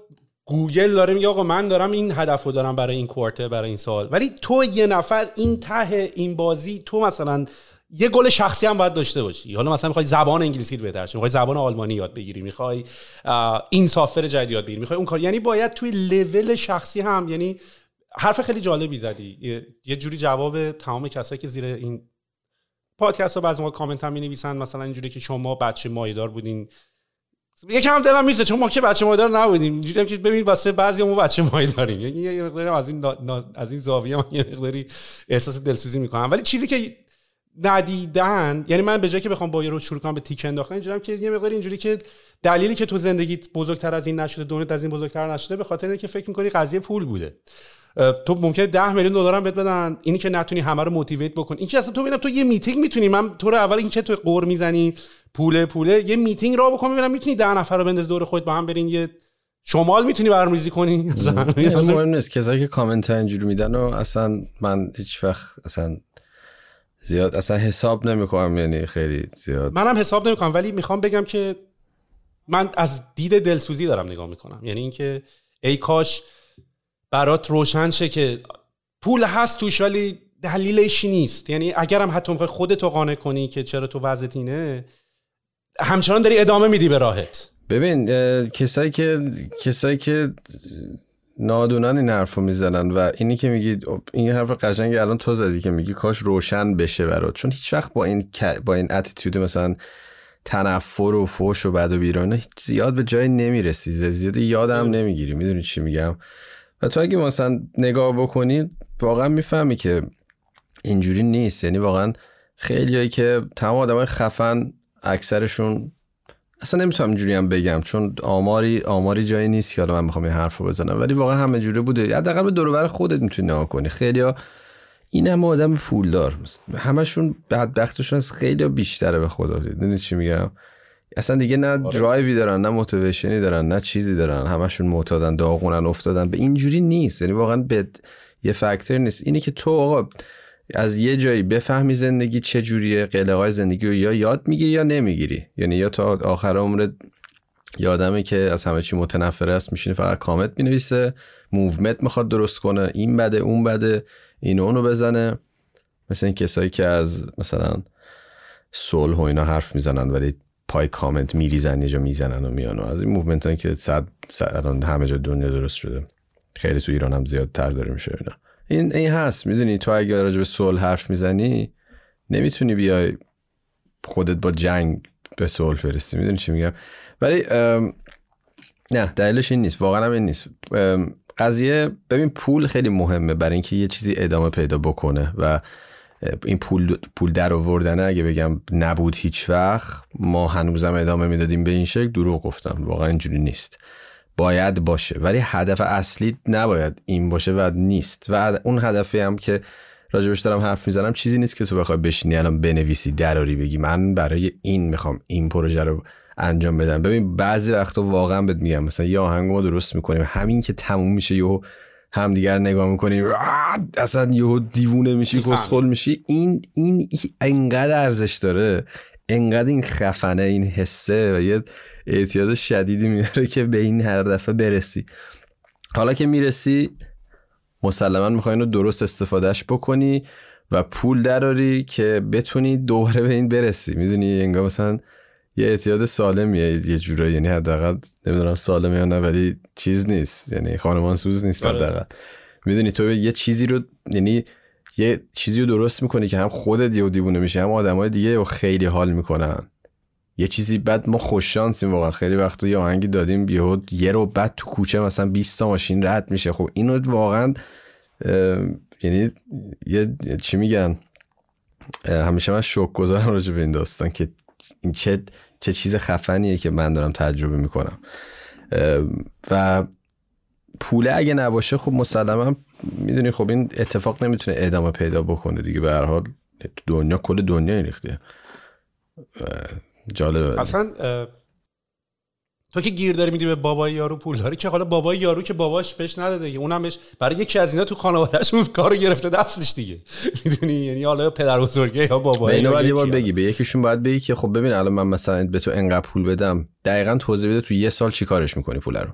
گوگل داره میگه آقا من دارم این هدف رو دارم برای این کوارتر برای این سال. ولی تو یه نفر این ته این بازی تو مثلا یه گل شخصی هم باید داشته باشی. حالا مثلا می‌خوای زبان انگلیسی رو بهتر می‌خوای زبان آلمانی یاد بگیری می‌خوای این سافر جدید یاد بگیری می‌خوای اون کار. یعنی باید توی لول شخصی هم یعنی حرف خیلی جالبی زدی. یه جوری جواب تمام کسایی که زیر این پادکست رو بعضی ما کامنت هم نویسن مثلا اینجوری که شما بچه مایدار بودین. یکم هم دلم میزه چون ما که بچه مایدار نبودیم. اینجوری که ببین واسه بعضی ما بچه مایداریم یعنی یه مقداری از این از این زاویه من یه مقداری احساس دلسوزی می‌کنم. ولی چیزی که ندیدن یعنی من به جای که بخوام با یه رو شروع کنم به تیکه انداختن اینجوریام که یه مقدار اینجوری که دلیلی که تو زندگیت بزرگتر از این نشده دونت از این بزرگتر نشده به خاطر اینکه فکر می‌کنی قضیه پول بوده. تو ممکنه 10 میلیون دلار هم بهت بدن. اینی که نتونی همه رو motivate بکنی این که اصلا تو ببینم تو یه میتینگ می‌تونی. من تو رو اول این که تو غر می‌زنی پوله پوله یه میتینگ را بکن ببینم می‌تونی 10 نفر رو بنداز دور خودت با هم برین یه شمال می‌تونی برنامه‌ریزی کنی. اصلا مهم نیست. کسایی که کامنت اینجوری میدن و اصلا من هیچ وقت اصلا زیاد اصلا حساب نمی‌کنم یعنی خیلی زیاد. منم حساب نمی‌کنم ولی می‌خوام بگم که من از دید دلسوزی دارم نگاه می‌کنم. یعنی اینکه ای کاش برات روشن شه که پول هست توش ولی دلیلش نیست. یعنی اگرم حتی می‌خوای خودتو قانع کنی که چرا تو وضعت اینه همچنان داری ادامه میدی به راهت. ببین کسایی که کسایی که نادونن این حرف رو می‌زنن و اینی که میگی این حرف قشنگی الان تو زدی که میگی کاش روشن بشه برات. چون هیچ وقت با این با این اتیتود مثلا تنفر و فوش و بد و بیرانه زیاد به جای نمی‌رسی. زیاد یادم نمی‌گیری. می‌دونی چی میگم؟ و تو اگه مثلا نگاه بکنی واقعا می‌فهمی که اینجوری نیست. یعنی واقعا خیلیایی که تمام آدمای خفن اکثرشون اصلا نمی‌تونم اینجوری هم بگم چون آماری آماری جایی نیست که حالا من بخوام این حرفو بزنم. ولی واقعا همه جوری بوده. حداقل به دور خودت می‌تونی نگاه کنی. خیلیا این هم آدم پولدار. همشون بدبختشون از خیلی بیشتره به خدا. دیدی چی میگم؟ اصلا دیگه نه آره. درایوی دارن نه موتیویشنی دارن نه چیزی دارن. همشون معتادن داغونن افتادن. به اینجوری نیست. یعنی واقعا به یه فکتور نیست. اینی که تو آقا از یه جایی بفهمی زندگی چه جوریه قلقای زندگی رو یا یاد می‌گیری یا نمی‌گیری. یعنی یا تا آخر عمرت یادمه که از همه چی متنفر است میشینه فقط کامنت می‌نویسه movement می‌خواد درست کنه این بده اون بده اینو اونو بزنه. مثل این کسایی که از مثلا صلح و اینا حرف می‌زنن ولی پای کامنت میریزن یه جا می‌زنن و میان از این movement هایی که صد الان همه جا دنیا درست شده. خیلی تو ایران هم زیاد تر داره میشه اینا. این این هست می‌دونی؟ تو اگه راجع به صلح حرف می‌زنی نمی‌تونی بیای خودت با جنگ به صلح برسی. می‌دونی چی میگم؟ ولی نه دلیلش این نیست. واقعا هم این نیست. قضیه ببین پول خیلی مهمه برای اینکه یه چیزی ادامه پیدا بکنه و این پول پول در آوردن اگه بگم نبود هیچ وقت ما هنوزم ادامه می‌دادیم به این شکل دروغ گفتم. واقعا اینجوری نیست. باید باشه. ولی هدف اصلی نباید این باشه و نیست. و اون هدفی هم که راجبش دارم حرف می‌زنم چیزی نیست که تو بخوای بشینی الان بنویسی دراری بگی. من برای این می‌خوام این پروژه رو انجام بدم. ببین بعضی وقتا واقعا بهت میگم مثلا یه آهنگ ما درست می‌کنیم همین که تموم میشه یهو همدیگر نگاه می‌کنی اصلا یهو دیوونه میشی کسخل میشی. این این انقدر ارزش داره انقدر این خفنه این حسه و یه اعتیاد شدیدی میاره که به این هر دفعه برسی. حالا که می‌رسی مسلما می‌خوای اینو درست استفادهش بکنی و پول دراری که بتونی دوباره به این برسی. می‌دونی انگار مثلا یه اعتیاد سالمیه یه جورایی. یعنی حداقل نمی‌دونم سالمه یا نه ولی چیز نیست. یعنی خانمان سوز نیست آره. حداقل. می‌دونی تو یه چیزی رو یعنی یه چیزی رو درست می‌کنی که هم خودت یه دیوونه میشه هم آدمای دیگه و خیلی حال می‌کنن. یه چیزی بعد ما خوش شانسیم واقعا. خیلی وقت یه آهنگی دادیم یهو یه رو بعد تو کوچه مثلا 20 تا ماشین رد میشه. خب اینو واقعا یعنی یه چی میگن؟ همیشه من شوک گذارم راجع به این داستان که این چه چه چیز خفنیه که من دارم تجربه می‌کنم. و پوله اگه نباشه خب مسلما می‌دونی خب این اتفاق نمی‌تونه ادامه پیدا بکنه دیگه. به هر حال دنیا کل دنیا ریخته. جالبه. اصلا تو که گیر داری میدی به بابای یارو پول داری که حالا بابای یارو که باباش بهش نداده دیگه. اونم بهش برای یکی از اینا تو خانوادهش اون کارو گرفته دستش دیگه. می‌دونی؟ یعنی حالا پدر بزرگه یا بابای اینو بعد یه بار بگی به یکیشون باید بگی که خب ببین الان من مثلا به تو انقدر پول بدم دقیقا توضیح بده تو یه سال چی کارش می‌کنی پول رو.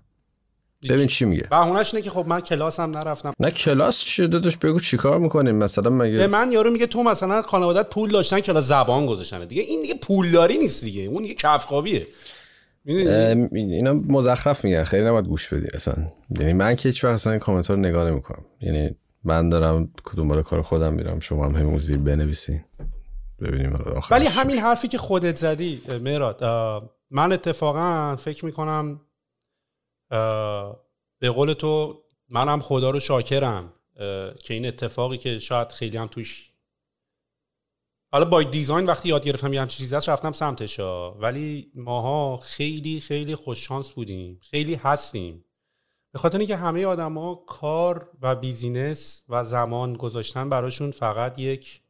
ببین چی میگه. بهونهش اینه که خب من کلاسم نرفتم. نه کلاس چی داداش؟ بگو چیکار می‌کنیم مثلا به مگه من یارو میگه تو مثلا خانوادت پول داشتن کلاس زبان گذاشتن دیگه این دیگه پولداری نیست دیگه. اون دیگه؟ ام، اینا مزخرف میگن. خیلی نباید گوش بدی اصلا. یعنی من که هیچ وقت اصلا این کامنت رو نگاه نمی‌کنم. یعنی من دارم کدوم بار کار خودم میرم شما هم همین زیر بنویسین. ببینیم آخرش ولی همین حرفی که خودت زدی مراد من اتفاقا فکر می‌کنم به قول تو منم خدا رو شاکرم که این اتفاقی که شاید خیلی هم توش حالا با دیزاین وقتی یاد گرفتم یه همچین چیزی رفتم سمتش. ولی ماها خیلی خیلی خوششانس بودیم. خیلی هستیم. به خاطر اینکه همه آدما کار و بیزینس و زمان گذاشتن براشون فقط یک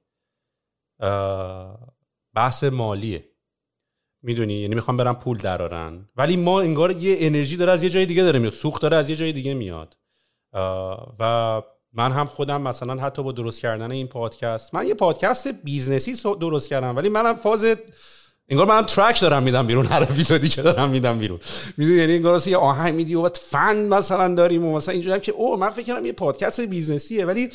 بحث مالیه. می‌دونی؟ یعنی می‌خوام برم پول درارن ولی ما انگار یه انرژی داره از یه جای دیگه داره میاد. سوخت داره از یه جای دیگه میاد. و من هم خودم مثلا حتی با درست کردن این پادکست من یه پادکست business ی درست کردم ولی منم فاز انگار منم track دارم میدم بیرون هر اپیزودی که دارم میدم بیرون. می‌دونی؟ یعنی انگار یه آهنگ میدی و بعد فن مثلا داریم و مثلا اینجوری هم که او من فکر کنم یه پادکست business یه ولی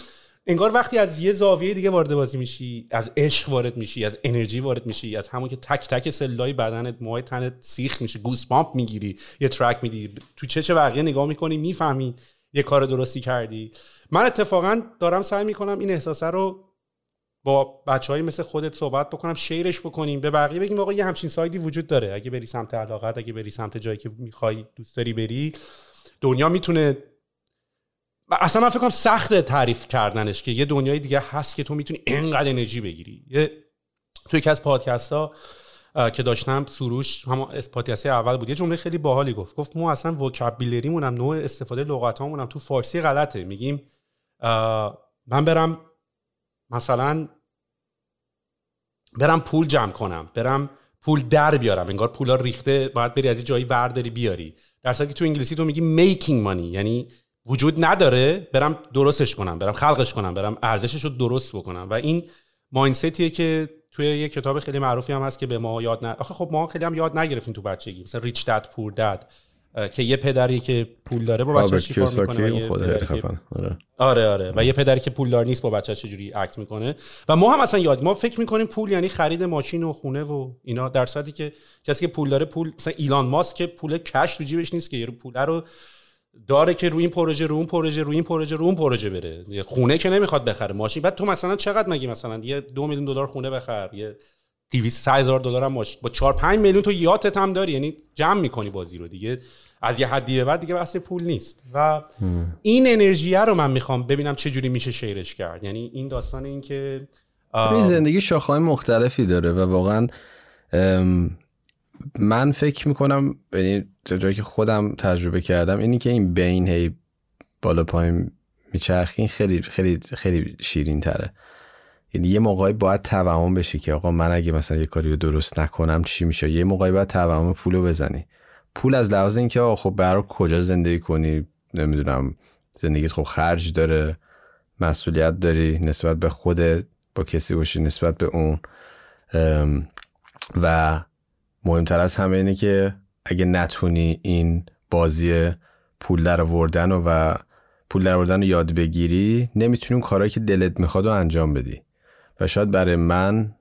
انگار وقتی از یه زاویه دیگه وارد بازی میشی از عشق وارد میشی از انرژی وارد میشی از همون که تک تک سلولای بدنت موهای تنت سیخ میشه goosebump می‌گیری یه track میدی. تو چه چه بقیه نگاه می‌کنی می‌فهمی یه کار درستی کردی. من اتفاقا دارم سعی می‌کنم این احساسه رو با بچه مثل خودت صحبت بکنم شیرش بکنیم. به بقیه بگیم آقا یه همچین سایدی وجود داره. اگه بری سمت علاقت اگه بری سمت جایی که می‌خوای دوست داری بری دنیا می‌تونه اصلا من فکر سخت تعریف کردنش که یه دنیای دیگه هست که تو می‌تونی انقدر انرژی بگیری. یه تو یکی از پادکست ها که داشتم سروش همون پادکست اول بود. یه جمله خیلی باحالی گفت. گفت ما اصلا وکابیلریمون هم نوع استفاده لغت هم تو فارسی غلطه. میگیم من برم مثلا برم پول جمع کنم برم پول در بیارم انگار پولا ریخته باید بری از یه جایی ورداری بیاری. در که تو انگلیسی تو میگی making money یعنی وجود نداره برم درستش کنم برم خلقش کنم برم ارزشش رو درست بکنم. و این مایندستیه که توی یه کتاب خیلی معروفی هم هست که به ما یاد نه آخه خب ما خیلی هم یاد نگرفتیم تو بچگی مثلا ریچ داد پور داد که یه پدری که پول داره با بچه‌ش چیکار می‌کنه خود خفن. آره. آره آره. و یه پدری که پولدار نیست با بچه چجوری اکت می‌کنه. و ما هم اصلا یاد ما فکر می‌کنیم پول یعنی خرید ماشین و خونه و اینا در صورتی که کسی که پول داره پول مثلا ایلان ماسک که پول کش تو جیبش نیست که یه پول رو داره که روی این پروژه رو اون پروژه روی این پروژه رو اون پروژه بره. خونه که نمی‌خواد بخره. ماشین بعد تو مثلا چقدر مگی مثلا یه دو میلیون دلار خونه بخر؟ یه 200 هزار دلار هم با 4 5 میلیون تو یاتت هم داری. یعنی جمع می‌کنی بازی رو دیگه. از یه حدی به بعد دیگه بحث پول نیست. و این انرژی رو من می‌خوام ببینم چه جوری میشه شیرش کرد. یعنی این داستان این که این زندگی شاخه‌های مختلفی داره و واقعا من فکر می‌کنم یعنی جایی که خودم تجربه کردم اینی که این بین هی بالا پایین میچرخین خیلی خیلی خیلی شیرین تره یعنی یه موقعی باید توهم بشی که آقا من اگه مثلا یه کاری رو درست نکنم چی میشه؟ یه موقعی باید توهم پولو بزنی. پول از لحاظ اینکه آقا خب برای کجا زندگی کنی؟ نمی‌دونم. زندگیت خب خرج داره مسئولیت داری نسبت به خودت با کسی باشی نسبت به اون. و مهمتر از همه اینه که اگه نتونی این بازی پول در آوردن و, و پول در آوردن رو یاد بگیری نمی‌تونی اون کارهایی که دلت می‌خواد رو انجام بدی. و شاید برای من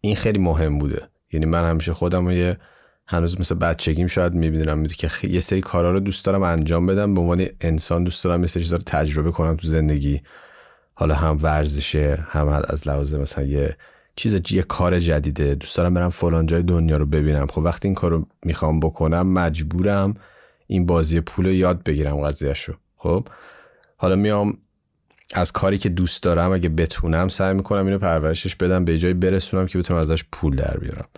این خیلی مهم بوده. یعنی من همیشه خودم رو یه هنوز مثل بچگیم شاید می‌بینم که خی- یه سری کارها رو دوست دارم انجام بدم. به عنوان انسان دوست دارم یه سری چیزا رو تجربه کنم تو زندگی. حالا هم ورزشه هم از لحاظ مثلا یه چیز یه کار جدیده. دوست دارم برم فلان جای دنیا رو ببینم. خب وقتی این کار رو می‌خوام بکنم مجبورم این بازی پول رو یاد بگیرم قضیهش رو خب؟ حالا میام از کاری که دوست دارم اگه بتونم سعی می‌کنم اینو پرورشش بدم به جایی برسونم که بتونم ازش پول در بیارم.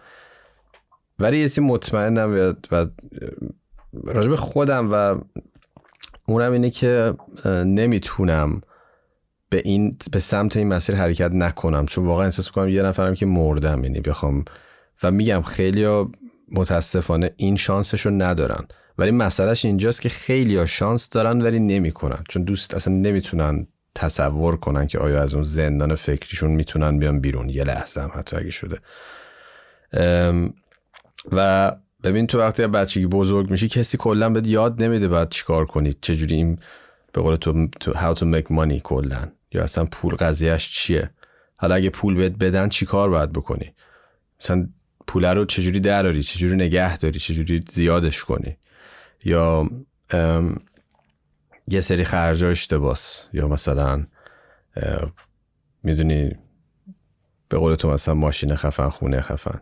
ولی یه مطمئنم و, راجب خودم و اونم اینه که نمی‌تونم به این به سمت این مسیر حرکت نکنم. چون واقعا احساس کنم یه نفرم که مردم یعنی بخوام و میگم خیلی متاسفانه این شانسش رو ندارن. ولی مسئلهش اینجاست که خیلی ها شانس دارن ولی نمی‌کنن. چون دوست اصلا نمی‌تونن تصور کنن که آیا از اون زندان فکریشون می‌تونن بیان بیرون. یه لحظه هم حتی اگه شده. و ببین تو وقتی بچگی بزرگ میشی کسی کلا بهت یاد نمیده بعد چیکار کنی؟ چجوری این به قول تو how to make money کلا؟ یا اصلا پول قضیهش چیه؟ حالا اگه پول بهت بدن چیکار باید بکنی؟ مثلا پول رو چجوری دراری؟ چجوری نگه داری؟ چجوری زیادش کنی؟ یا یه سری خرجا اشتباس. یا مثلا می‌دونی به قول تو مثلا ماشین خفن خونه خفن.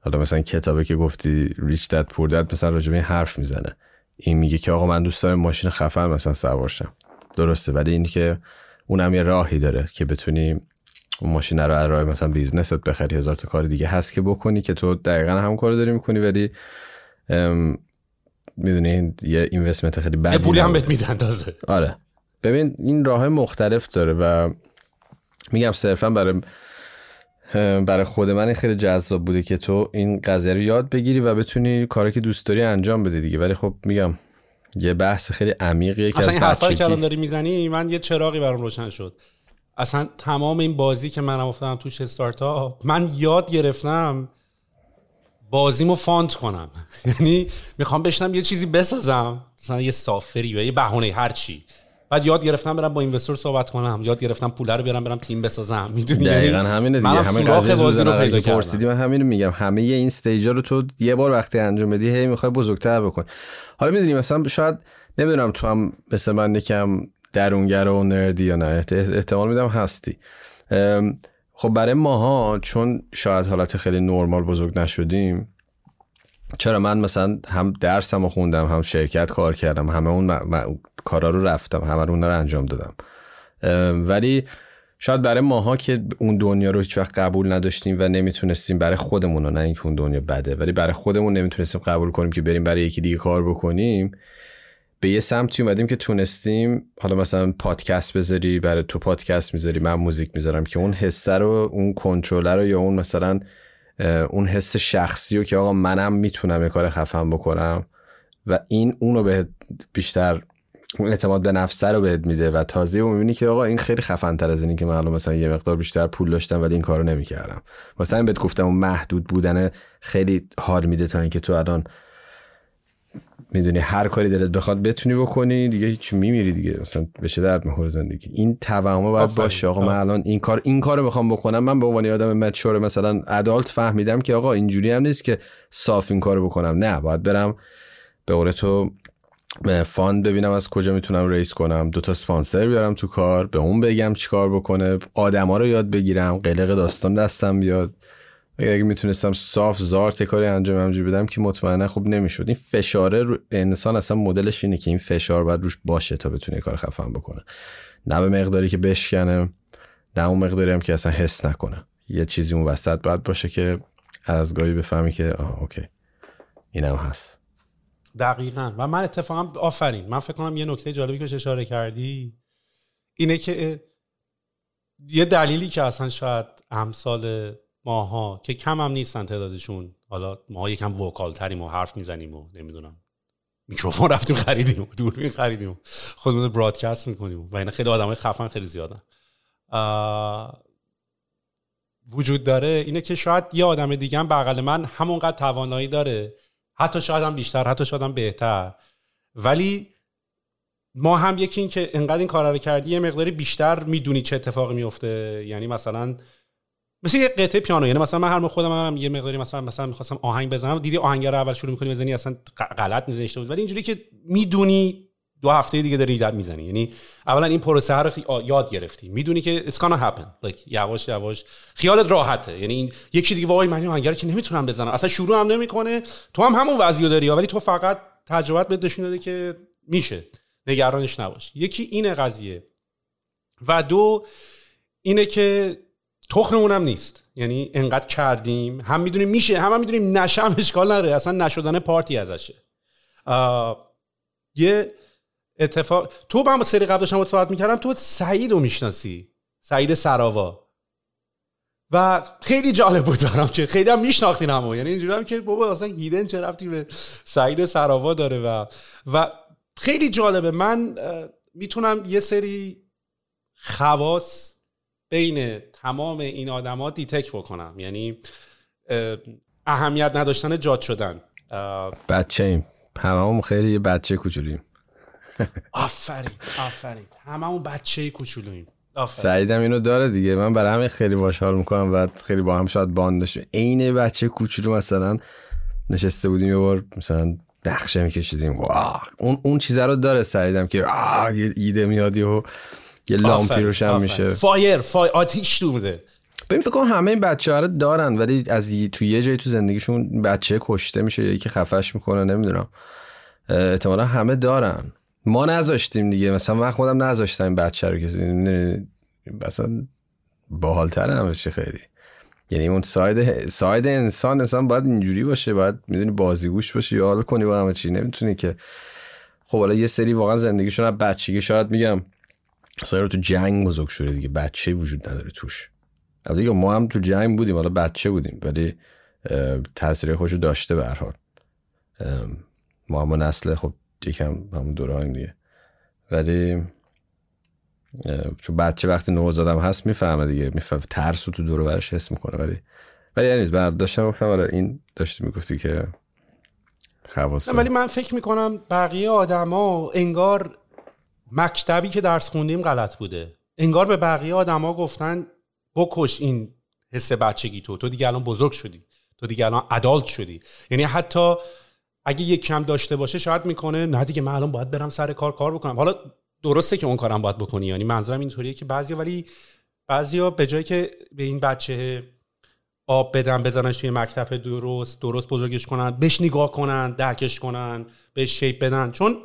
حالا مثلا کتابه که گفتی ریچ داد پور داد مثلا راجبه این حرف می‌زنه. این میگه که آقا من دوست دارم ماشین خفن مثلا سوارشم درسته ولی این که اونم یه راهی داره که بتونی اون ماشین رو راه مثلا بیزنست بخری. هزار تا کار دیگه هست که بکنی که تو دقیقا هم کار داری می‌کنی ولی می‌دونی یه اینوستمنت خیلی بدی پولی هم بهت میدن تازه. آره. ببین این راه مختلف داره و میگم صرفا برای برای خود من خیلی جذاب بوده که تو این قضیه رو یاد بگیری و بتونی کاری که دوست داری انجام بده دیگه. ولی خب میگم یه بحث خیلی عمیقیه که اصلا این حرفایی که الان داری می‌زنی من یه چراغی برام روشن شد. اصلا تمام این بازی که منم افتادم توش استارتاپ من یاد گرفتم بازیمو فانت کنم. یعنی می‌خوام بشنم یه چیزی بسازم. مثلا یه سافری و یه بهونه هر چی. بعد یاد گرفتم برم با اینوستر صحبت کنم. یاد گرفتم پول رو بیارم برم تیم بسازم. می‌دونی؟ دقیقاً یعنی همینه دیگه. همه قضیه بازی رو پیدا کردم. من همینو میگم. همه این استیجا رو تو یه بار وقتی انجام بدی هی می‌خوای بزرگتر بکن. حالا می‌دونی مثلا شاید نمی‌دونم تو هم مثل من یکم درونگر و نردی یا نه. احتمال میدم هستی. خب برای ماها چون شاید حالت خیلی نرمال بزرگ نشدیم چرا من مثلا هم درسم رو خوندم هم شرکت کار کردم همه اون کارا رو رفتم همه رو رو انجام دادم. ولی شاید برای ماها که اون دنیا رو هیچ وقت قبول نداشتیم و نمی‌تونستیم برای خودمون نه اینکه اون دنیا بده ولی برای خودمون نمی‌تونستیم قبول کنیم که بریم برای یکی دیگه کار بکنیم به یه سمتی اومدیم که تونستیم حالا مثلا پادکست بذاری برای تو پادکست می‌ذاری من موزیک می‌ذارم که اون حسه رو اون کنترلر رو یا اون مثلا اون حس شخصی رو که آقا منم می‌تونم یه کار خفن بکنم و این اونو به بیشتر اون اعتماد به نفسه رو بهت میده و تازه می‌بینی که آقا این خیلی خفن تر از اینی که من مثلا یه مقدار بیشتر پول داشتم ولی این کارو نمی‌کردم. مثلا بهت گفتم اون محدود بودن خیلی حال میده تا اینکه تو الان می‌دونی هر کاری دلت بخواد بتونی بکنی دیگه هیچ میمیری دیگه. مثلا بشه درد می‌خوره زندگی؟ این توهم باید باشه. آقا من الان این کار این کارو می‌خوام بکنم. من به عنوان آدم mature مثلا adult فهمیدم که آقا اینجوری هم نیست که صاف این کارو بکنم. نه باید برم به قول تو fund ببینم از کجا می‌تونم raise کنم. دو تا سپانسر بیارم تو کار به اون بگم چیکار بکنه. آدما رو یاد بگیرم. قلق داستان دستم بیاد. اگه می‌تونستم صاف زارت کاری انجام همجوری بدم که مطمئنا خوب نمی‌شد. این فشاره رو انسان اصلا مدلش اینه که این فشار باید روش باشه تا بتونه کار خفن بکنه. نه به مقداری که بشکنه نه اون مقداری هم که اصلا حس نکنه. یه چیزی اون وسط باید باشه که از گاهی بفهمی که آه اوکی. اینم هست. دقیقا. و من اتفاقا آفرین. من فکر کنم یه نکته جالبی که اشاره کردی اینه که یه دلیلی که اصلا شاید امثال ماها که کم هم نیستن تعدادشون. حالا ما یکم وکال تریم و حرف می‌زنیم و نمی‌دونم. میکروفون رفتیم خریدیم و دوربین خریدیم. خودمون برادکست می‌کنیم. و اینا خیلی آدمای خفن خیلی زیادن. وجود داره اینه که شاید یه آدم دیگه هم بغل من همونقدر توانایی داره. حتی شاید هم بیشتر حتی شاید هم بهتر. ولی ما هم یکی این که انقدر این کار رو کردی یه مقداری بیشتر می‌دونی چه اتفاقی میفته یعنی مثلا مثل یه قطعه پیانو یعنی مثلا من هر خودم هم یه مقداری مثلا مثلا می‌خواستم آهنگ بزنم دیدی آهنگ رو اول شروع می‌کنی بزنی اصلا غلط می‌زنی بود. ولی اینجوری که می‌دونی دو هفته دیگه داری در می‌زنی. یعنی اولا این پروسه رو یاد گرفتی. می‌دونی که it's gonna happen. Like یواش یواش خیالت راحته. یعنی این یکی دیگه وای من آهنگ که نمی‌تونم بزنم. اصلا شروع هم نمی‌کنه. تو هم همون وضعیو داری ولی تو فقط تجربت بهت نشون داده که میشه. نگرانش نباش. یکی این قضیه. و دو اینه که تخممون هم نیست. یعنی انقدر کردیم. هم می‌دونیم میشه هم, هم می‌دونیم نشم اشکال نداره. اصلا نشدن پارتی ازشه. یه اتفاق تو با هم سری قبل داشتم اتفاقات می‌کردم تو سعید رو می‌شناسی؟ سعید سراوا. و خیلی جالب بود دارم که خیلی هم میشناختین همو. یعنی اینجوری هم که بابا اصلا هیدن چه رفتی به سعید سراوا داره و و خیلی جالبه. من می‌تونم یه سری خواص بین تمام این آدما دیتک بکنم. یعنی اهمیت نداشتن جاد شدن. بچه ایم. هممون خیلی بچه کوچولیم. آفرین آفرین. هممون بچه کوچولوییم سعیدم اینو داره دیگه. من برای همین خیلی باش حال می‌کنم و خیلی با هم شاید bond داشتیم. عین بچه کوچولو مثلا نشسته بودیم یه بار مثلا نقشه میکشیدیم. اون اون چیزا رو داره سعیدم که یه ایده میاد و یه لامپی روشن میشه. fire fire آتیش تو بوده. ببین فکر کنم همه این بچه ها رو دارن ولی از تو یه جایی تو زندگیشون بچه کشته میشه یکی خفش می‌کنه نمی‌دونم. احتمالا همه دارن. ما نذاشتیم دیگه. مثلا من خودم نذاشتم این بچه رو که مثلا باحالتر هم بشه خیلی. یعنی اون ساید ساید انسان انسان باید اینجوری باشه باید می‌دونی بازیگوش باشه یا حال کنی با همه چی. نمی‌تونی که خب حالا یه سری واقعا زندگیشون از بچگی شاید میگم مثلا تو جنگ بزرگ شده دیگه. بچه وجود نداره توش. دیگه ما هم تو جنگ بودیم حالا بچه بودیم ولی تاثیر خوشو داشته به هر حال. ما هم نسل خب یکم همون دوران دیگه. ولی چون بچه وقتی نوزادم هست می‌فهمه دیگه. می‌فهمه ترس تو دور برش حس می‌کنه. ولی ولی یعنی برداشتم گفتم آره این داشتی می‌گفتی که خواسته ولی من فکر می‌کنم بقیه آدما انگار مکتبی که درس خوندیم غلط بوده. انگار به بقیه آدما گفتن بکش این حس بچگی تو. تو دیگه الان بزرگ شدی. تو دیگه الان ادالت شدی. یعنی حتی اگه یک کم داشته باشه شاید می‌کنه نه دیگه من الان باید برم سر کار کار بکنم. حالا درسته که اون کارم باید بکنی. یعنی منظورم اینطوریه که بعضیا ولی بعضیا به جایی که به این بچه آب بدن بزننش توی مکتب درست درست بزرگش کنن بهش نگاه کنن درکش کنن بهش شیپ بدن. چون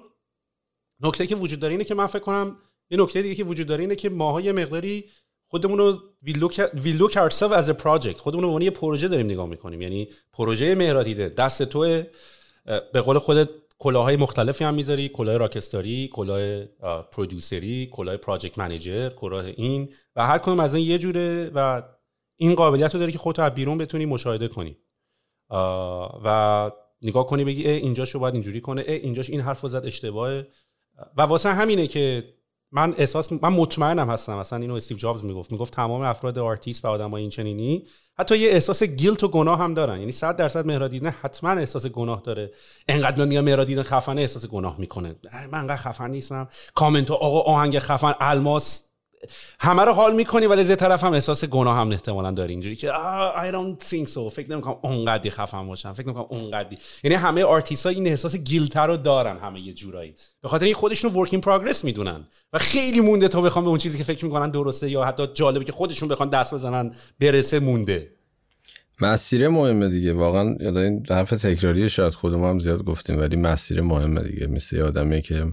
نکته که وجود داره اینه که من فکر کنم یه نکته دیگه که وجود داره اینه که ماها یه مقداری خودمون رو وی از ا پروژکت خودمون رو یه پروژه داریم نگاه می‌کنیم. یعنی پروژه مهراتیده دست تو به قول خودت کلاهای مختلفی هم می‌ذاری. کلاه راکستاری کلاه پرودوسری کلاه پراجکت منیجر کلاه این. و هر کدوم از این یه جوره و این قابلیت رو داری که خودت از بیرون بتونی مشاهده کنی. و نگاه کنی بگی اینجاش رو باید اینجوری کنه. اینجاش این حرف زد اشتباهه. و واسه همینه که من احساس من مطمئنم هستم. مثلا اینو استیو جابز می‌گفت. می‌گفت تمام افراد آرتیست و آدمای این چنینی حتی یه احساس guilt و گناه هم دارن. یعنی 100 درصد مهراد هیدن حتما احساس گناه داره. انقدر میگم مهراد هیدن خفنه احساس گناه می‌کنه. من انقدر خفن نیستم. کامنت آقا آهنگ خفن الماس همه رو حال می‌کنی ولی از طرف هم احساس گناه هم احتمالا داری. اینجوری که I don't think so. فکر نمی‌کنم اونقدی خفن باشم. فکر نمی‌کنم اونقدی. یعنی همه آرتیست ها این احساس guilt رو دارن همه یه جورایی. به خاطر این خودشون work in progress می‌دونن. و خیلی مونده تا بخوام به اون چیزی که فکر می‌کنن درسته یا حتی جالبه که خودشون بخوان دست بزنن برسه مونده. مسیر مهمه دیگه. واقعا یاد این حرف تکراری شاید خودمون هم زیاد گفتیم ولی مسیر مهمه دیگه. مثل آدمی که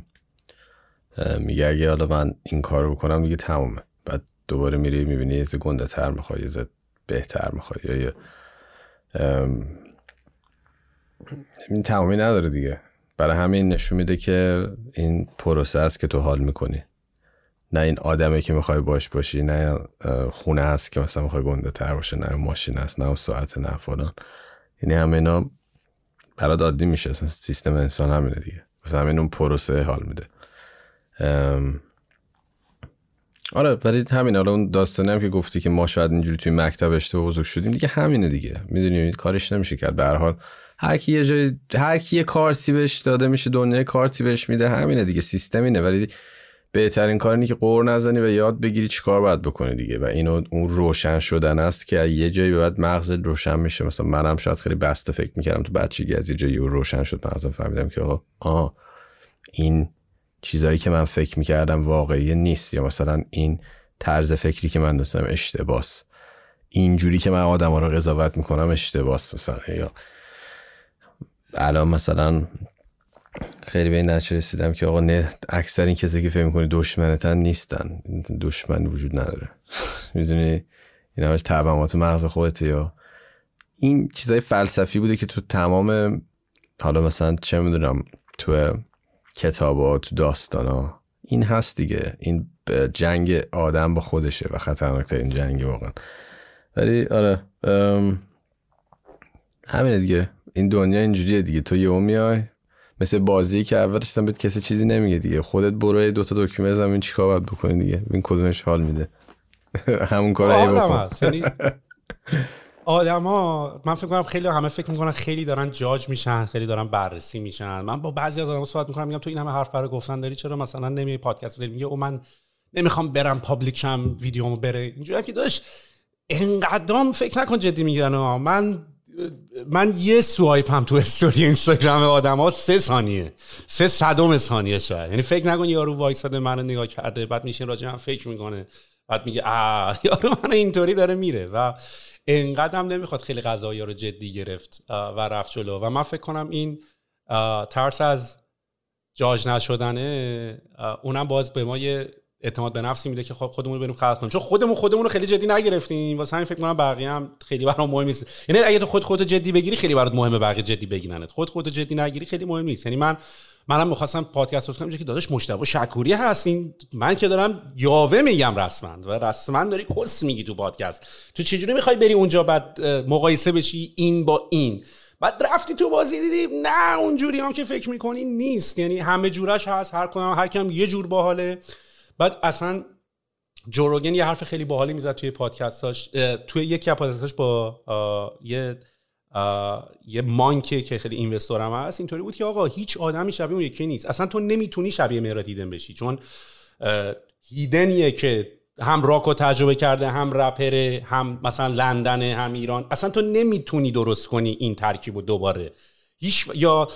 میگه اگه حالا من این کار رو بکنم دیگه تمومه. بعد دوباره میری می‌بینی یه گنده تر می‌خوای یه بهتر می‌خوای یا این تمامی نداره دیگه. برای همین نشون میده که این پروسه است که تو حال می‌کنی. نه این آدمه که می‌خوای باش باشی نه خونه هست که مثلا می‌خوای گنده تر باشه نه ماشین هست نه ساعت نه فلان. یعنی همه اینا برات عادی میشه. سیستم انسان همینه دیگه. مثلا همین اون پروسه حال میده. آره ولی همین حالا اون داستانی هم که گفتی که ما شاید اینجوری توی مکتب اشتباه بزرگ شدیم دیگه همینه دیگه. می‌دونی کارش نمیشه کرد. به هر حال هر کی یه جای هر کی یه کارتی بهش داده میشه دنیا کارتی بهش میده همینه دیگه. سیستم اینه. ولی بهترین کار اینه که قور نزنی و یاد بگیری چیکار باید بکنی دیگه. و اینو اون روشن شدن است که یه جایی به بعد مغز روشن میشه. مثلا منم شاید خیلی بسته فکر می‌کردم تو بچگی از یه جایی روشن شد. مغزم فهمیدم که آقا آه این چیزایی که من فکر می‌کردم واقعی نیست یا مثلا این طرز فکری که من داشتم اشتباس. اینجوری که من آدم ها رو قضاوت می‌کنم اشتباس مثلا. یا الان مثلا خیلی به این رسیدم که آقا نه اکثر این کسی که فکر می‌کنی دشمنتن نیستن. دشمن وجود نداره. می‌دونی؟ این همش تعبمات مغز خودت یا این چیزای فلسفی بوده که تو تمام حالا مثلا چه می‌دونم تو کتابات تو داستانا. این هست دیگه. این جنگ آدم با خودشه و خطرناکتر این جنگ واقعا. ولی آره همینه دیگه. این دنیا اینجوریه دیگه. تو یهو میای مثل بازی که اولش بهت کسی چیزی نمیگه دیگه. خودت برو دو تا دکمه بزن این چیکار باید بکنی دیگه. این کدومش حال میده. همون کار ای بکن. آدما من فکر کنم خیلی همه فکر می‌کنن خیلی دارن جاج میشن خیلی دارن بررسی میشن. من با بعضی از آدما صحبت می‌کنم میگم تو این همه حرف برای گفتن داری؟ چرا مثلا نمی پادکست بدی؟ میگه او من نمی‌خوام برم پابلیکشم ویدیومو بره. اینجوری که داشت انقدام فکر نکن جدی می‌گیرن من من یه سوایپ هم تو استوری اینستاگرام آدم ها سه ثانیه سه صدم ثانیه شاید. یعنی فکر نکن یارو وایساده منو نگاه کرده بعد میشه راجع هم فکر می‌کنه. بعد میگه آ یارو من اینطوری داره میره. و انقدر هم نمی‌خواد خیلی غذایی رو جدی گرفت و رفت جلو. و من فکر کنم این ترس از جاج نشدنه اونم باز به ما یه اعتماد به نفسی میده که خب خودمون رو بریم خلق کنیم. چون خودمون خودمون رو خیلی جدی نگرفتیم. واسه همین فکر کنم بقیه هم خیلی برام مهم نیست. یعنی اگه تو خود خودت جدی بگیری خیلی برات مهمه بقیه جدی بگیرنت. خود خودت جدی نگیری خیلی مهم نیست. یعنی من منم می‌خواستم پادکست رو کنم که داداش مشتبه شکوری هستین. من که دارم یاوه میگم رسما و رسما داری کس میگی تو پادکست. تو چجوری می‌خوای بری اونجا بعد مقایسه بشی این با این؟ بعد رفتی تو بازی دیدی نه اونجوری هم که فکر می‌کنی نیست. یعنی همه جورش هست هر کنم هر کم یه جور باحاله. بعد اصلا جوروگن یه حرف خیلی باحالی می‌زد توی پادکستاش توی یکی از پادکستاش با یه یه مانکه که خیلی اینوستور هم هست. اینطوری بود که آقا هیچ آدمی شبیه اون یکی نیست. اصلا تو نمی‌تونی شبیه مهراد هیدن بشی. چون هیدنیه که هم راکو تجربه کرده هم رپره هم مثلا لندن هم ایران. اصلا تو نمی‌تونی درست کنی این ترکیب دوباره. هیچ یا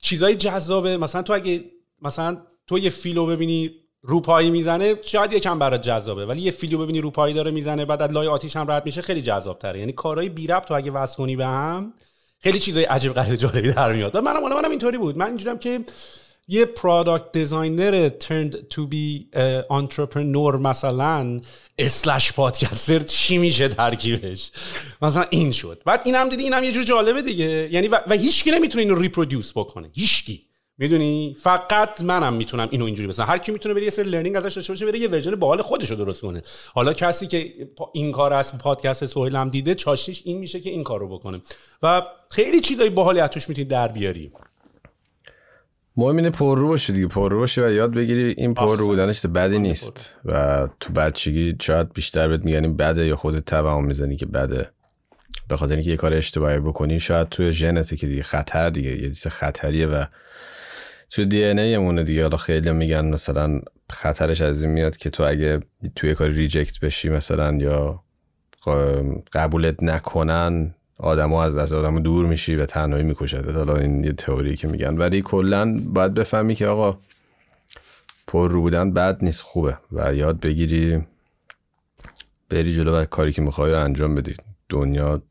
چیزای جذابه. مثلا تو اگه مثلا تو یه فیلو ببینی روپایی می‌زنه شاید یکم برات جذابه ولی یه فیلو ببینی روپایی داره می‌زنه بعد از لای آتیش هم رد میشه خیلی جذاب تره یعنی کارهای بی ربط تو اگه وصل کنی به هم خیلی چیزای عجیب غریب جالبی در میاد. و منم منم اینطوری بود. من اینجورم که یه product designer turned to be entrepreneur مثلا slash podcaster چی میشه ترکیبش؟ مثلا این شد. بعد اینم دیدی اینم یه جور جالبه دیگه. یعنی و, و هیچکی نمی‌تونه اینو reproduce بکنه. هیچکی. می‌دونی؟ فقط منم می‌تونم اینو اینجوری بزنم. هر کی می‌تونه بره یه سری learning ازش داشته باشه بره یه version باحال خودش رو درست کنه. حالا کسی که این کار از پادکست سهیل هم دیده چاشیش این میشه که این کار رو بکنه. و خیلی چیزای باحالی از توش می‌تونی در بیاری. مهم اینه پر رو باشه دیگه. پر رو باشه و یاد بگیری این پر رو بودنش بدی نیست. و تو بچگی شاید بیشتر بهت میگن بده یا خودت تبعهم می‌زنی که بده. به خاطر اینکه یه کار اشتباهی بکنی شاید توی ژنته که دیگه خطر دیگه یه چیز خطریه و تو دی ان ایمونه دیگه. حالا خیلی میگن مثلا خطرش از این میاد که تو اگه توی کار ریجکت بشی مثلا یا قبولت نکنن آدما از از آدم دور میشی و تنهایی می‌کشد. حالا این یه تئوری که میگن. ولی کلا باید بفهمی که آقا پر رو بودن بد نیست خوبه. و یاد بگیری بری جلو و کاری که می‌خوای انجام بدی. دنیا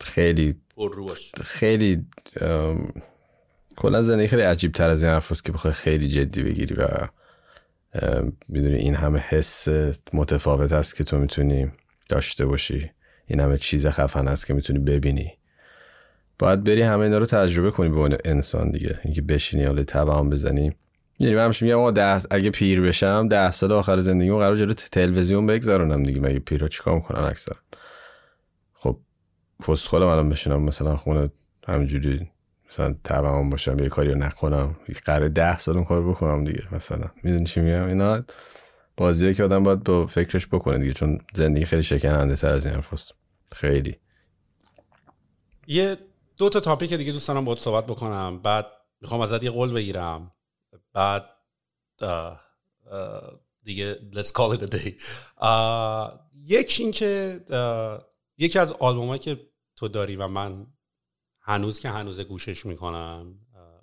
خیلی خیلی کلا زندگی خیلی عجیب تر از این حرف که بخوای خیلی جدی بگیری و می‌دونی این همه حس متفاوت است که تو می‌تونی داشته باشی. این همه چیز خفن است که می‌تونی ببینی. باید بری همه اینا رو تجربه کنی به اون انسان دیگه. اینکه بشینی حالا تبعام بزنی. یعنی من همیشه میگم اگه پیر بشم ده سال آخر زندگیمو قرار جلو تلویزیون بگذارونم دیگه. مگه پیرا چیکار می‌کنن اکثر؟ خب فسخال منم بشینم مثلا خونه همینجوری مثلا تبعم باشم یه کاری رو نکنم قرار ده سال اون کار بکنم دیگه مثلا. می‌دونی چی میگم؟ اینا بازیه که آدم باید با فکرش بکنه دیگه چون زندگی خیلی شکننده تر از این حرفاست خیلی. یه دو تا تاپیک دیگه دوست دارم باید صحبت بکنم. بعد می‌خوام ازت یه قول بگیرم. بعد دیگه let's call it a day. یک این که یکی از آلبومایی که تو داری و من هنوز که هنوز گوشش می‌کنم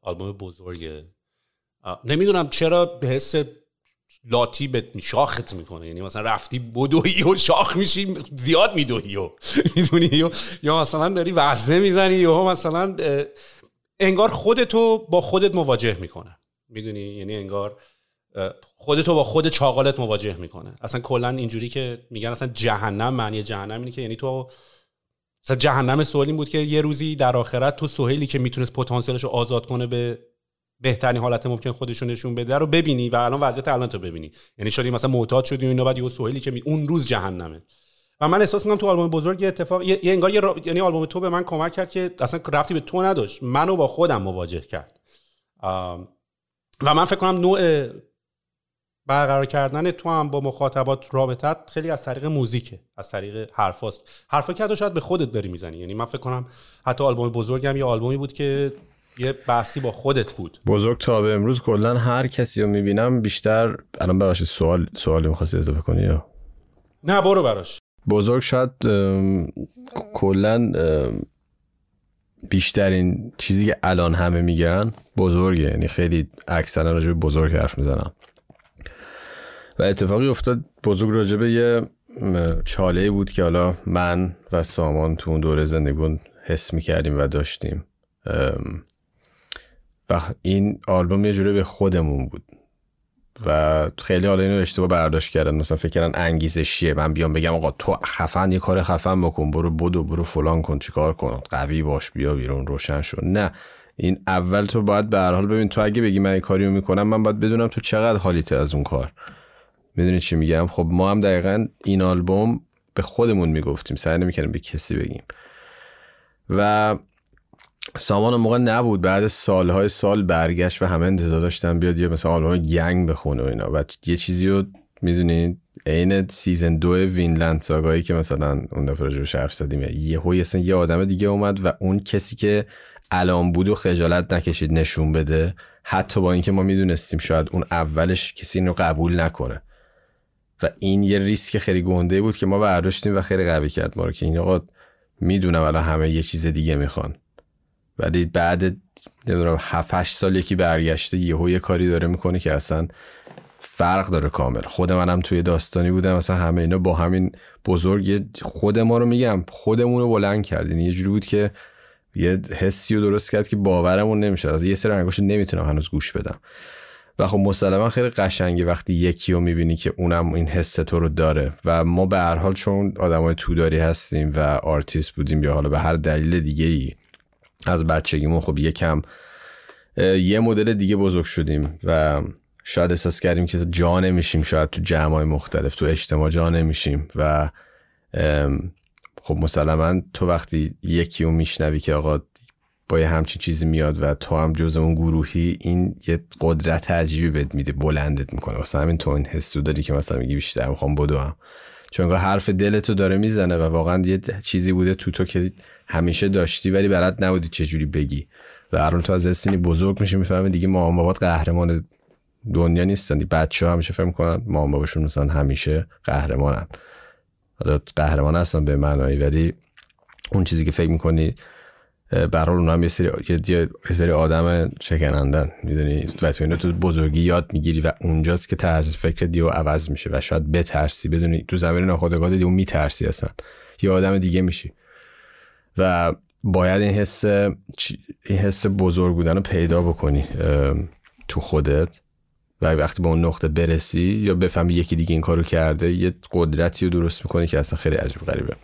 آلبوم بزرگه. نمی‌دونم چرا به حس لاتی به شاخت می‌کنه. یعنی مثلا رفتی بدوی و شاخ میشی زیاد میدوی و می‌دونی یا مثلا داری وزنه می‌زنی یا مثلا انگار خودتو با خودت مواجه می‌کنه. می‌دونی؟ یعنی انگار خودتو با خود چاقالت مواجه می‌کنه. اصلا کلا اینجوری که میگن اصلا جهنم معنی جهنم اینه که یعنی تو مثلا جهنم سوال این بود که یه روزی در آخرت تو سهیلی که می‌تونست پتانسیلش رو آزاد کنه به بهترین حالت ممکن خودش نشون بده رو ببینی و الان وضعیت الان تو ببینی. یعنی شدی مثلا معتاد شدی و اینا بعد یه سهیلی که اون روز جهنمه. و من احساس می‌کنم تو آلبوم بزرگ یه اتفاق یه, انگار یه یعنی آلبوم تو به من کمک کرد که اصلا رفتی به تو نداشت منو با خودم مواجه کرد. و من فکر کنم نوع برقرار کردن تو هم با مخاطبات رابطت خیلی از طریق موزیکه از طریق حرفاست حرفا که شاید به خودت داری می‌زنی. یعنی من فکر کنم حتی آلبوم بزرگم یه آلبومی بود که یه بحثی با خودت بود. بزرگ تا به امروز کلا هر کسی رو می‌بینم بیشتر الان ببخشید سوال سوالی می‌خواستی اضافه کنی یا؟ نه برو براش. بزرگ شاید کلا بیشترین چیزی که الان همه میگن بزرگه. یعنی خیلی اکثرا راجع به بزرگ حرف می‌زنم. و اتفاقی افتاد بزرگ راجع به یه چاله بود که حالا من و سامان تو اون دوره زندگی حس می‌کردیم و داشتیم. و این آلبوم یه جوری به خودمون بود. و خیلی حالا اینو اشتباه برداشت کردن. مثلا فکر کردن انگیزشیه. من بیام بگم آقا تو خفن یه کار خفن بکن برو بدو برو فلان کن چیکار کن قوی باش بیا بیرون روشن شد نه. این اول تو باید به هر حال ببین تو اگه بگی من این کاریو می‌کنم من باید بدونم تو چقدر حالیته از اون کار. می‌دونی چی میگم؟ خب ما هم دقیقا این آلبوم به خودمون می‌گفتیم. سعی نمی‌کردیم به کسی بگیم. و سامان موقع نبود. بعد سالهای سال برگشت و همه انتظار داشتن بیاد یه مثلا آلبوم gang بخونه و اینا. و یه چیزی رو می‌دونید عین season دو وینلند ساگایی که مثلا اون دفعه رو حرف زدیم. یه هوی یه آدم دیگه اومد و اون کسی که الان بود و خجالت نکشید نشون بده. حتی با اینکه ما می‌دونستیم شاید اون اولش کسی اینو قبول نکنه. و این یه ریسک خیلی گنده بود که ما برداشتیم و خیلی قوی کرد ما رو که این آقا می‌دونم الان همه یه چیز دیگه می‌خوان. ولی بعد نمی‌دونم 7 8 سال یکی برگشته یهو یه کاری داره می‌کنه که اصلا فرق داره کامل. خود منم توی داستانی بودم مثلا همه اینا با همین بزرگ خود ما رو میگم خودمون رو بلند کردین یه جوری بود که یه حسی رو درست کرد که باورمون نمیشه از یه سری آهنگاشو نمی‌تونم هنوز گوش بدم. و خب مسلما خیلی قشنگی وقتی یکی رو می‌بینی که اونم این حس تو رو داره. و ما به هر حال چون آدمای توداری هستیم و آرتیست بودیم یا حالا به هر دلیل دیگه ای از بچگیمون خب یکم یه مدل دیگه بزرگ شدیم و شاید احساس کردیم که جا نمیشیم شاید تو جمع مختلف تو اجتماع جا نمیشیم و خب مسلما تو وقتی یکی رو میشنوی که آقا با یه همچین چیزی میاد و تو هم جز اون گروهی این یه قدرت عجیبی بهت میده بلندت می‌کنه. واسه همین تو این حسو داری که مثلا میگی بیشتر می‌خوام بدو هم چون حرف دلتو داره می‌زنه و واقعا یه چیزی بوده تو تو که همیشه داشتی ولی برات نبودی چه جوری بگی. و الان تو از سینی بزرگ میشه می‌فهمی دیگه مامان بابات قهرمان دنیا نیستن. بچه ها همیشه فهم کنن مامان باباشون مثلا همیشه قهرمانن. حالا قهرمان هستن به معنایی ولی اون چیزی که فکر می‌کنی برحال اونا هم یه سری, یه سری آدم شکنندن. می‌دونی؟ و تو تو بزرگی یاد می‌گیری و اونجاست که طرز فکر دیو عوض میشه و شاید بترسی. بدونی؟ تو زمین ناخودآگاه دیو میترسی اصلا. یه آدم دیگه میشی. و باید این حس این حس بزرگ بودن رو پیدا بکنی تو خودت. و وقتی به اون نقطه برسی یا بفهمی یکی دیگه این کارو کرده یه قدرتی رو درست می‌کنی که اصلا خیلی عجیب غریبه.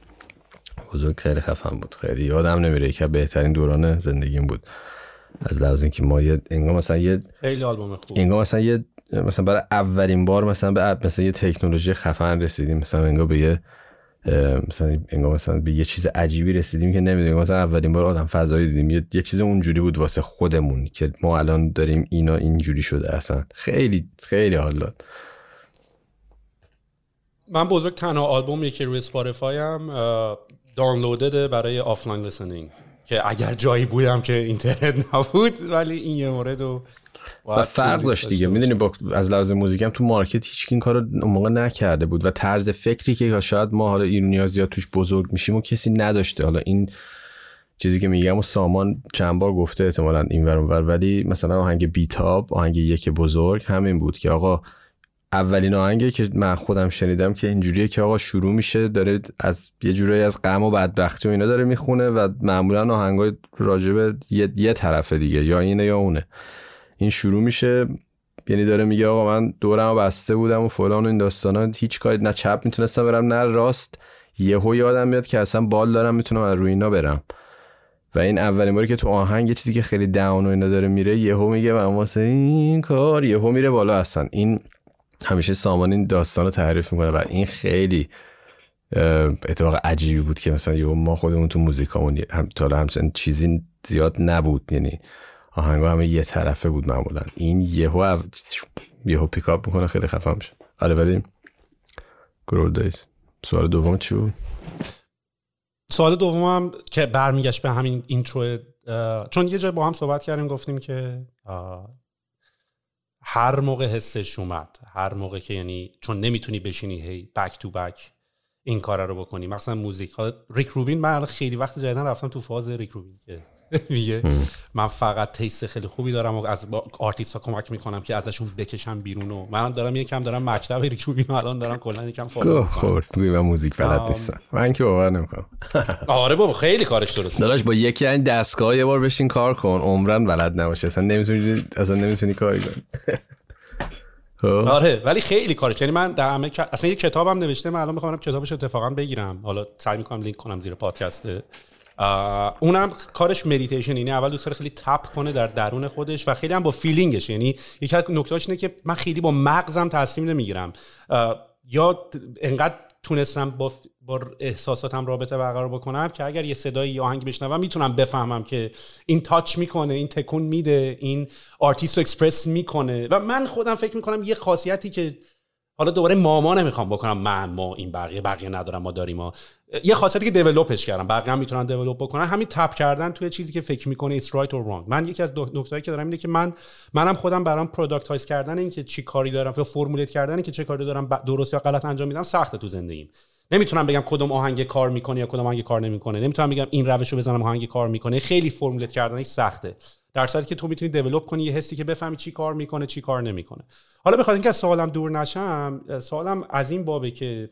بزرگ خیلی خفن بود. خیلی یادم نمیره که بهترین دوران زندگیم بود. از لحاظ اینکه ما یه انگار مثلا یه خیلی آلبوم خوب. انگار مثلا یه مثلا برای اولین بار مثلا به مثلا یه تکنولوژی خفن رسیدیم. مثلا انگار به یه مثلا انگار مثلا به یه چیز عجیبی رسیدیم که نمی‌دونیم مثلا اولین بار آدم فضایی دیدیم. یه, یه چیز اونجوری بود واسه خودمون که ما الان داریم اینا اینجوری شده اصلا. خیلی خیلی حال داد. من بزرگ تنها آلبومی که روی Spotify م download ده برای offline listening که اگر جایی بودم که اینترنت نبود ولی این یه مورد و و فرق داشت دیگه. می‌دونی با از لحاظ موزیک هم تو market هیچ این کارو اون موقع نکرده بود و طرز فکری که شاید ما حالا ایرونیا زیاد توش بزرگ میشیم و کسی نداشته. حالا این چیزی که میگم و سامان چند بار گفته احتمالا این ور ولی مثلا آهنگ بیتاب آهنگ یک بزرگ همین بود که آقا اولین آهنگی که من خودم شنیدم که اینجوریه که آقا شروع میشه داره از یه جورایی از غم و بدبختی و اینا داره می‌خونه و معمولا آهنگای راجبه یه, یه طرف دیگه یا اینه یا اونه. این شروع میشه یعنی داره میگه آقا من دورم بسته بودم و فلان و این داستانا هیچ کاری نه چپ می‌تونستم برم نه راست. یهو یادم میاد که اصلا بال دارم می‌تونم از روی اینا برم. و این اولین باری که تو آهنگ یه چیزی که خیلی داون و اینا داره میره یهو میگه من واسه این کار یهو میره بالا اصلا. این همیشه سامان این داستان رو تعریف می‌کنه و این خیلی اتفاق عجیبی بود که مثلا یهو ما خودمون تو موزیکامون هم تا همچنین چیزی زیاد نبود. یعنی آهنگا همه یه طرفه بود معمولا. این یهو یهو pick up می‌کنه خیلی خفن میشه. آره ولی گرول دیز سوال دوم چی بود؟ سوال دومم که برمیگشت به همین intro چون یه جای با هم صحبت کردیم گفتیم که هر موقع حسش اومد هر موقع که یعنی چون نمی‌تونی بشینی هی back to back این کار رو بکنی. مثلا موزیک حالا Rick Rubin من خیلی وقت جدیدن رفتم تو فاز Rick Rubin که میگه. من فقط taste خیلی خوبی دارم و از آرتیست ها کمک می‌کنم که ازشون بکشم بیرون و من دارم یکم دارم مکتب Rick Rubin الان دارم کلا یکم follow خورد. من موزیک بلد نیستم. من که باور نمی‌کنم. آره بابا خیلی کارش درسته. داراش با یکی این دستگاه یه بار بشین کار کن. عمراً بلد نباشه. اصلا نمی‌تونی اصلا نمی‌تونی کاری کنی. خب. آره ولی خیلی کارش. یعنی من در همه اصلا یه کتابم نوشته. من الان می‌خوام کتابش اتفاقا بگیرم. حالا سعی می‌کنم لینک کنم زیر پادکست. اونم کارش مدیتیشن اینه. اول دوست داره خیلی tap کنه در درون خودش و خیلی هم با feeling ش یعنی یکی از نکتهاش اینه که من خیلی با مغزم تصمیم نمی‌گیرم. یا انقدر تونستم با با احساساتم رابطه برقرار بکنم که اگر یه صدایی یا آهنگ بشنوم می‌تونم بفهمم که این touch می‌کنه این تکون میده این آرتیست رو اکسپرس می‌کنه. و من خودم فکر می‌کنم یه خاصیتی که حالا دوباره من من نمی‌خوام بکنم. من ما این بقیه بقیه ندارم ما داریم ما. یه خاصیتی که develop ش کردم بقیه هم می‌تونن develop بکنن. همین tap کردن توی چیزی که فکر می‌کنه it's right or wrong. من یکی از نکتهایی که دارم اینه که من منم خودم برام productize کردن این که چی کاری دارم یا formulate کردن این که چه کاری دارم درست یا غلط انجام میدم سخته تو زندگیم. نمی‌تونم بگم کدوم آهنگ کار می‌کنه یا کدوم آهنگ کار نمی‌کنه. نمی‌تونم بگم این روش رو بزنم آهنگ کار می‌کنه. خیلی formulate کردنش سخته. در صورتی که تو می‌تونی develop کنی یه حسی که بفهمی چی کار می‌کنه چی کار نمی‌کنه. حالا بخاطر اینکه سوالم دور نشم سوالم از این بابه که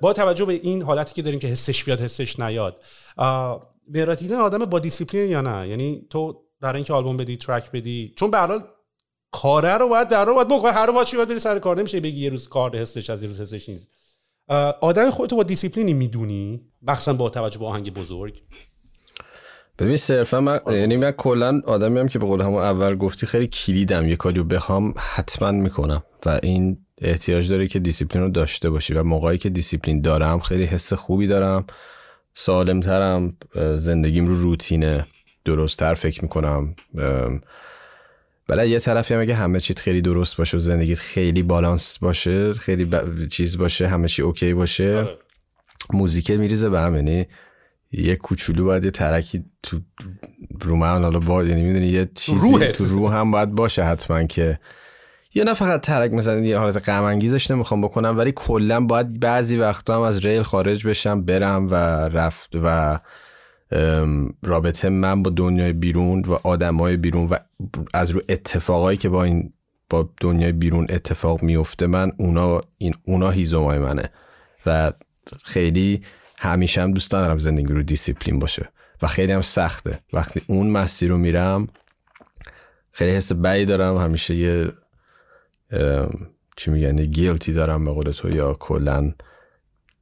با توجه به این حالتی که داریم که حسش بیاد حسش نیاد مراتیدن آدم با دیسیپلین یا نه؟ یعنی تو در اینکه آلبوم بدی ترک بدی چون به هر کاره رو باید در رو باید بکنی هر رو باید بری سر کار نمیشه بگی یه روز کار حسش از یه روز حسش نیست. آدم خودتو با دیسیپلینی می‌دونی؟ مخصوصا با توجه به آهنگ بزرگ. ببین صرفا من یعنی من کلا آدمی هم که به قول همون اول گفتی خیلی کلیدم یه کاریو بخوام حتما می‌کنم. و این احتیاج داره که دیسیپلین رو داشته باشی و موقعی که دیسیپلین دارم خیلی حس خوبی دارم. سالمترم زندگیم رو روتینه. درستتر فکر می‌کنم. ولی یه طرفی هم اگه همه چیت خیلی درست باشه و زندگیت خیلی بالانس باشه خیلی چیز باشه همه چی OK باشه آره. موزیکه میریزه به هم. یعنی یه کوچولو باید یه ترکی تو رو من حالا باید یعنی می‌دونی یه چیزی تو روح هم باید باشه حتما که یه نه فقط ترک مثلا یه حالت غم انگیزش نمی‌خوام بکنم ولی کلا باید بعضی وقتا هم از ریل خارج بشم برم و رفت و رابطه من با دنیای بیرون و آدمای بیرون و از رو اتفاقایی که با این با دنیای بیرون اتفاق میفته من اونا این اونا هیزومای منه و خیلی همیشه هم دوست دارم زندگی رو دیسیپلین باشه و خیلی هم سخته. وقتی اون مسیر رو میرم خیلی حس بدی دارم همیشه یه چی میگن guilty دارم به قول تو یا کلا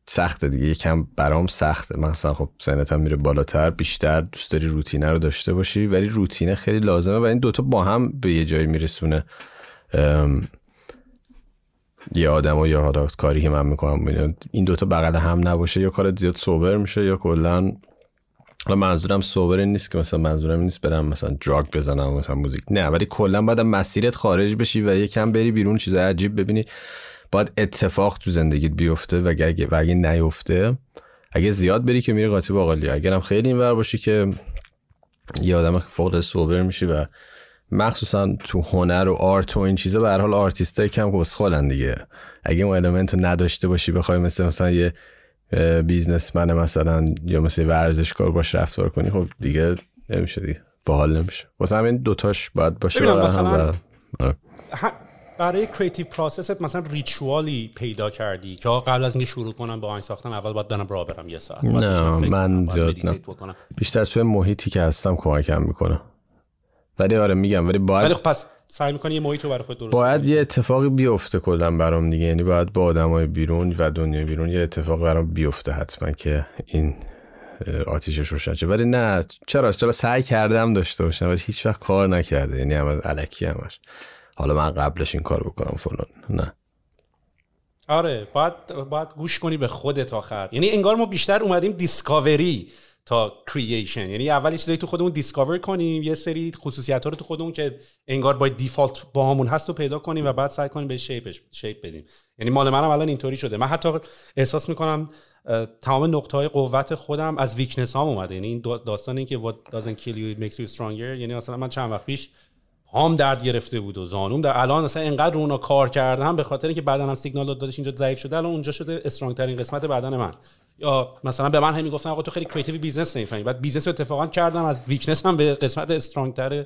سخته دیگه. یکم برام سخته. مثلا خب سنتم میره بالاتر بیشتر دوست داری روتینه رو داشته باشی ولی روتینه خیلی لازمه و این دوتا با هم به یه جایی میرسونه. یه آدم و یا حالا کاری که من می‌کنم این دوتا بغل هم نباشه یا کارت زیاد سوبر میشه یا کلا حالا منظورم سوبر نیست که مثلا منظورم نیست برم مثلا دراگ بزنم مثلا موزیک. نه ولی کلا باید مسیرت خارج بشی و یکم بری بیرون چیز عجیب ببینی. باید اتفاق تو زندگیت بیفته و اگه, و اگه نیفته اگه زیاد بری که میری قاطی باقالی اگرم خیلی اینور باشی که یه آدم فوق سوبر میشی و مخصوصا تو هنر و art و این چیزا به هر حال آرتیستای کم کسخلن دیگه. اگه اون element رو نداشته باشی بخوای مثل مثلا یه businessman مثلا یا مثل ورزشکار باش رفتار کنی خب دیگه نمیشه دیگه. باحال نمیشه. واسه همین دوتاش باید باشه مثلا. برای creative process ت مثلا ritual ی پیدا کردی که قبل از اینکه شروع کنم با آهنگ ساختن اول باید برم راه برم یه ساعت. نه من زیاد نه. بیشتر توی محیطی که هستم کمکم می‌کنه. ولی آره میگم ولی باید ولی خب پس سعی می‌کنی یه محیط رو برای خود درست باید یه اتفاقی بیفته کلا برام دیگه. یعنی باید با آدمای بیرون و دنیای بیرون یه اتفاق برام بیفته حتما که این آتیشش روشن شه. ولی نه چرا؟ چرا سعی کردم داشته باشم ولی هیچ وقت کار نکرده. یعنی هم الکی همش. حالا من قبلش این کار بکنم فلان. نه. آره باید باید گوش کنی به خودت آخر. یعنی انگار ما بیشتر اومدیم discovery. تا creation یعنی اول یه تو خودمون discover کنیم یه سری خصوصیت ها رو تو خودمون که انگار با default با همون هست رو پیدا کنیم و بعد سعی کنیم به shape ش shape بدیم. یعنی مال منم الان اینطوری شده. من حتی احساس می‌کنم تمام نقطه های قوت خودم از weakness هام اومده. یعنی این داستان این که what doesn't kill you makes you stronger. یعنی مثلا من چند وقت پیش هم درد گرفته بود و زانوم در الان مثلا انقدر اونا کار کردم به خاطر اینکه بدنم سیگنال داد دادش اینجا ضعیف شده الان اونجا شده strong ترین قسمت بدن من. یا مثلا به من هم می‌گفتن آقا تو خیلی creative ی business نمی‌فهمی. بعد business اتفاقا کردم از weakness هام به قسمت استرانگ تر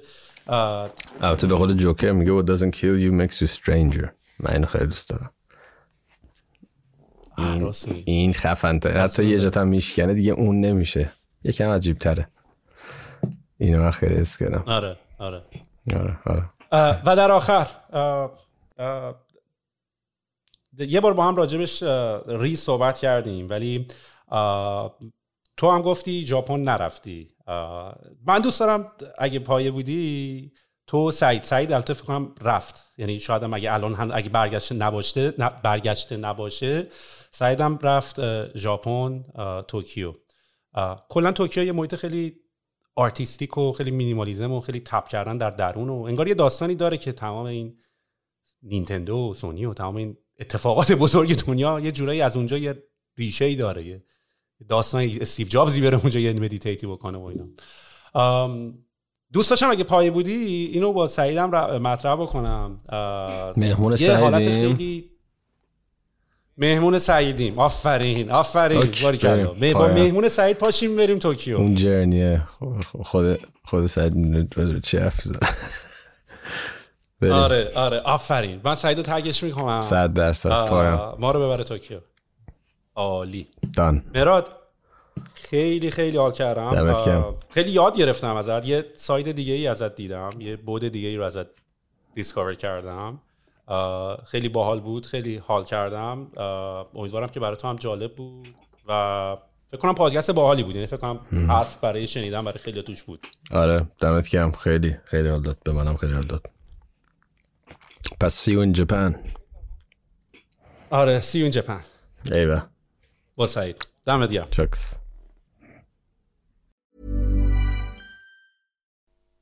البته به قول جوکر میگه what doesn't kill you makes you stranger. من اینو خیلی دوست دارم. این, این خفن حتی یه جا هم میشکنه دیگه اون نمیشه. یکم عجیب تره اینو من خیلی حس کردم. آره آره. و در آخر یه بار با هم راجبش ری صحبت کردیم ولی تو هم گفتی ژاپن نرفتی. من دوست دارم اگه پایه بودی تو سعید سعید البته فکر کنم رفت. یعنی شاید هم اگه الان هم اگه برگشته نباشه برگشته نباشه سعیدم رفت ژاپن توکیو. کلا توکیو یه محیط خیلی artistic و خیلی minimalism و خیلی tap کردن در درون و انگار یه داستانی داره که تمام این نینتندو و سونی و تمام این اتفاقات بزرگ دنیا یه جورایی از اونجا یه ریشه ای داره یه داستان استیو جابزی بره اونجا یه meditate ی بکنه و اینا. دوست داشتم اگه پایه بودی اینو با سعیدم مطرح بکنم. مهمون یه حالت خیلی مهمون سعیدیم. آفرین آفرین. باری با مهمون سعید پاشیم بریم توکیو. اون جرنیه. خود خود سعید چی حرف آره آره. آفرین. من سعیدو tag ش می‌کنم. صد درصد. پایم ما رو ببره توکیو. عالی. done مهراد خیلی خیلی حال کردم. خیلی یاد گرفتم ازت. یه side دیگه ای ازت دیدم. یه بعد دیگه ای رو ازت discover کردم. خیلی باحال بود خیلی حال کردم. امیدوارم که برای تو هم جالب بود و فکر کنم پادکست باحالی بود. یعنی فکر کنم حرف برای شنیدن برای خیلی توش بود. آره دمت گرم. خیلی خیلی حال داد. به منم خیلی حال داد. پس سی اون جپن آره سی اون جپن ایوه. با سعید. دمت گرم. چکس.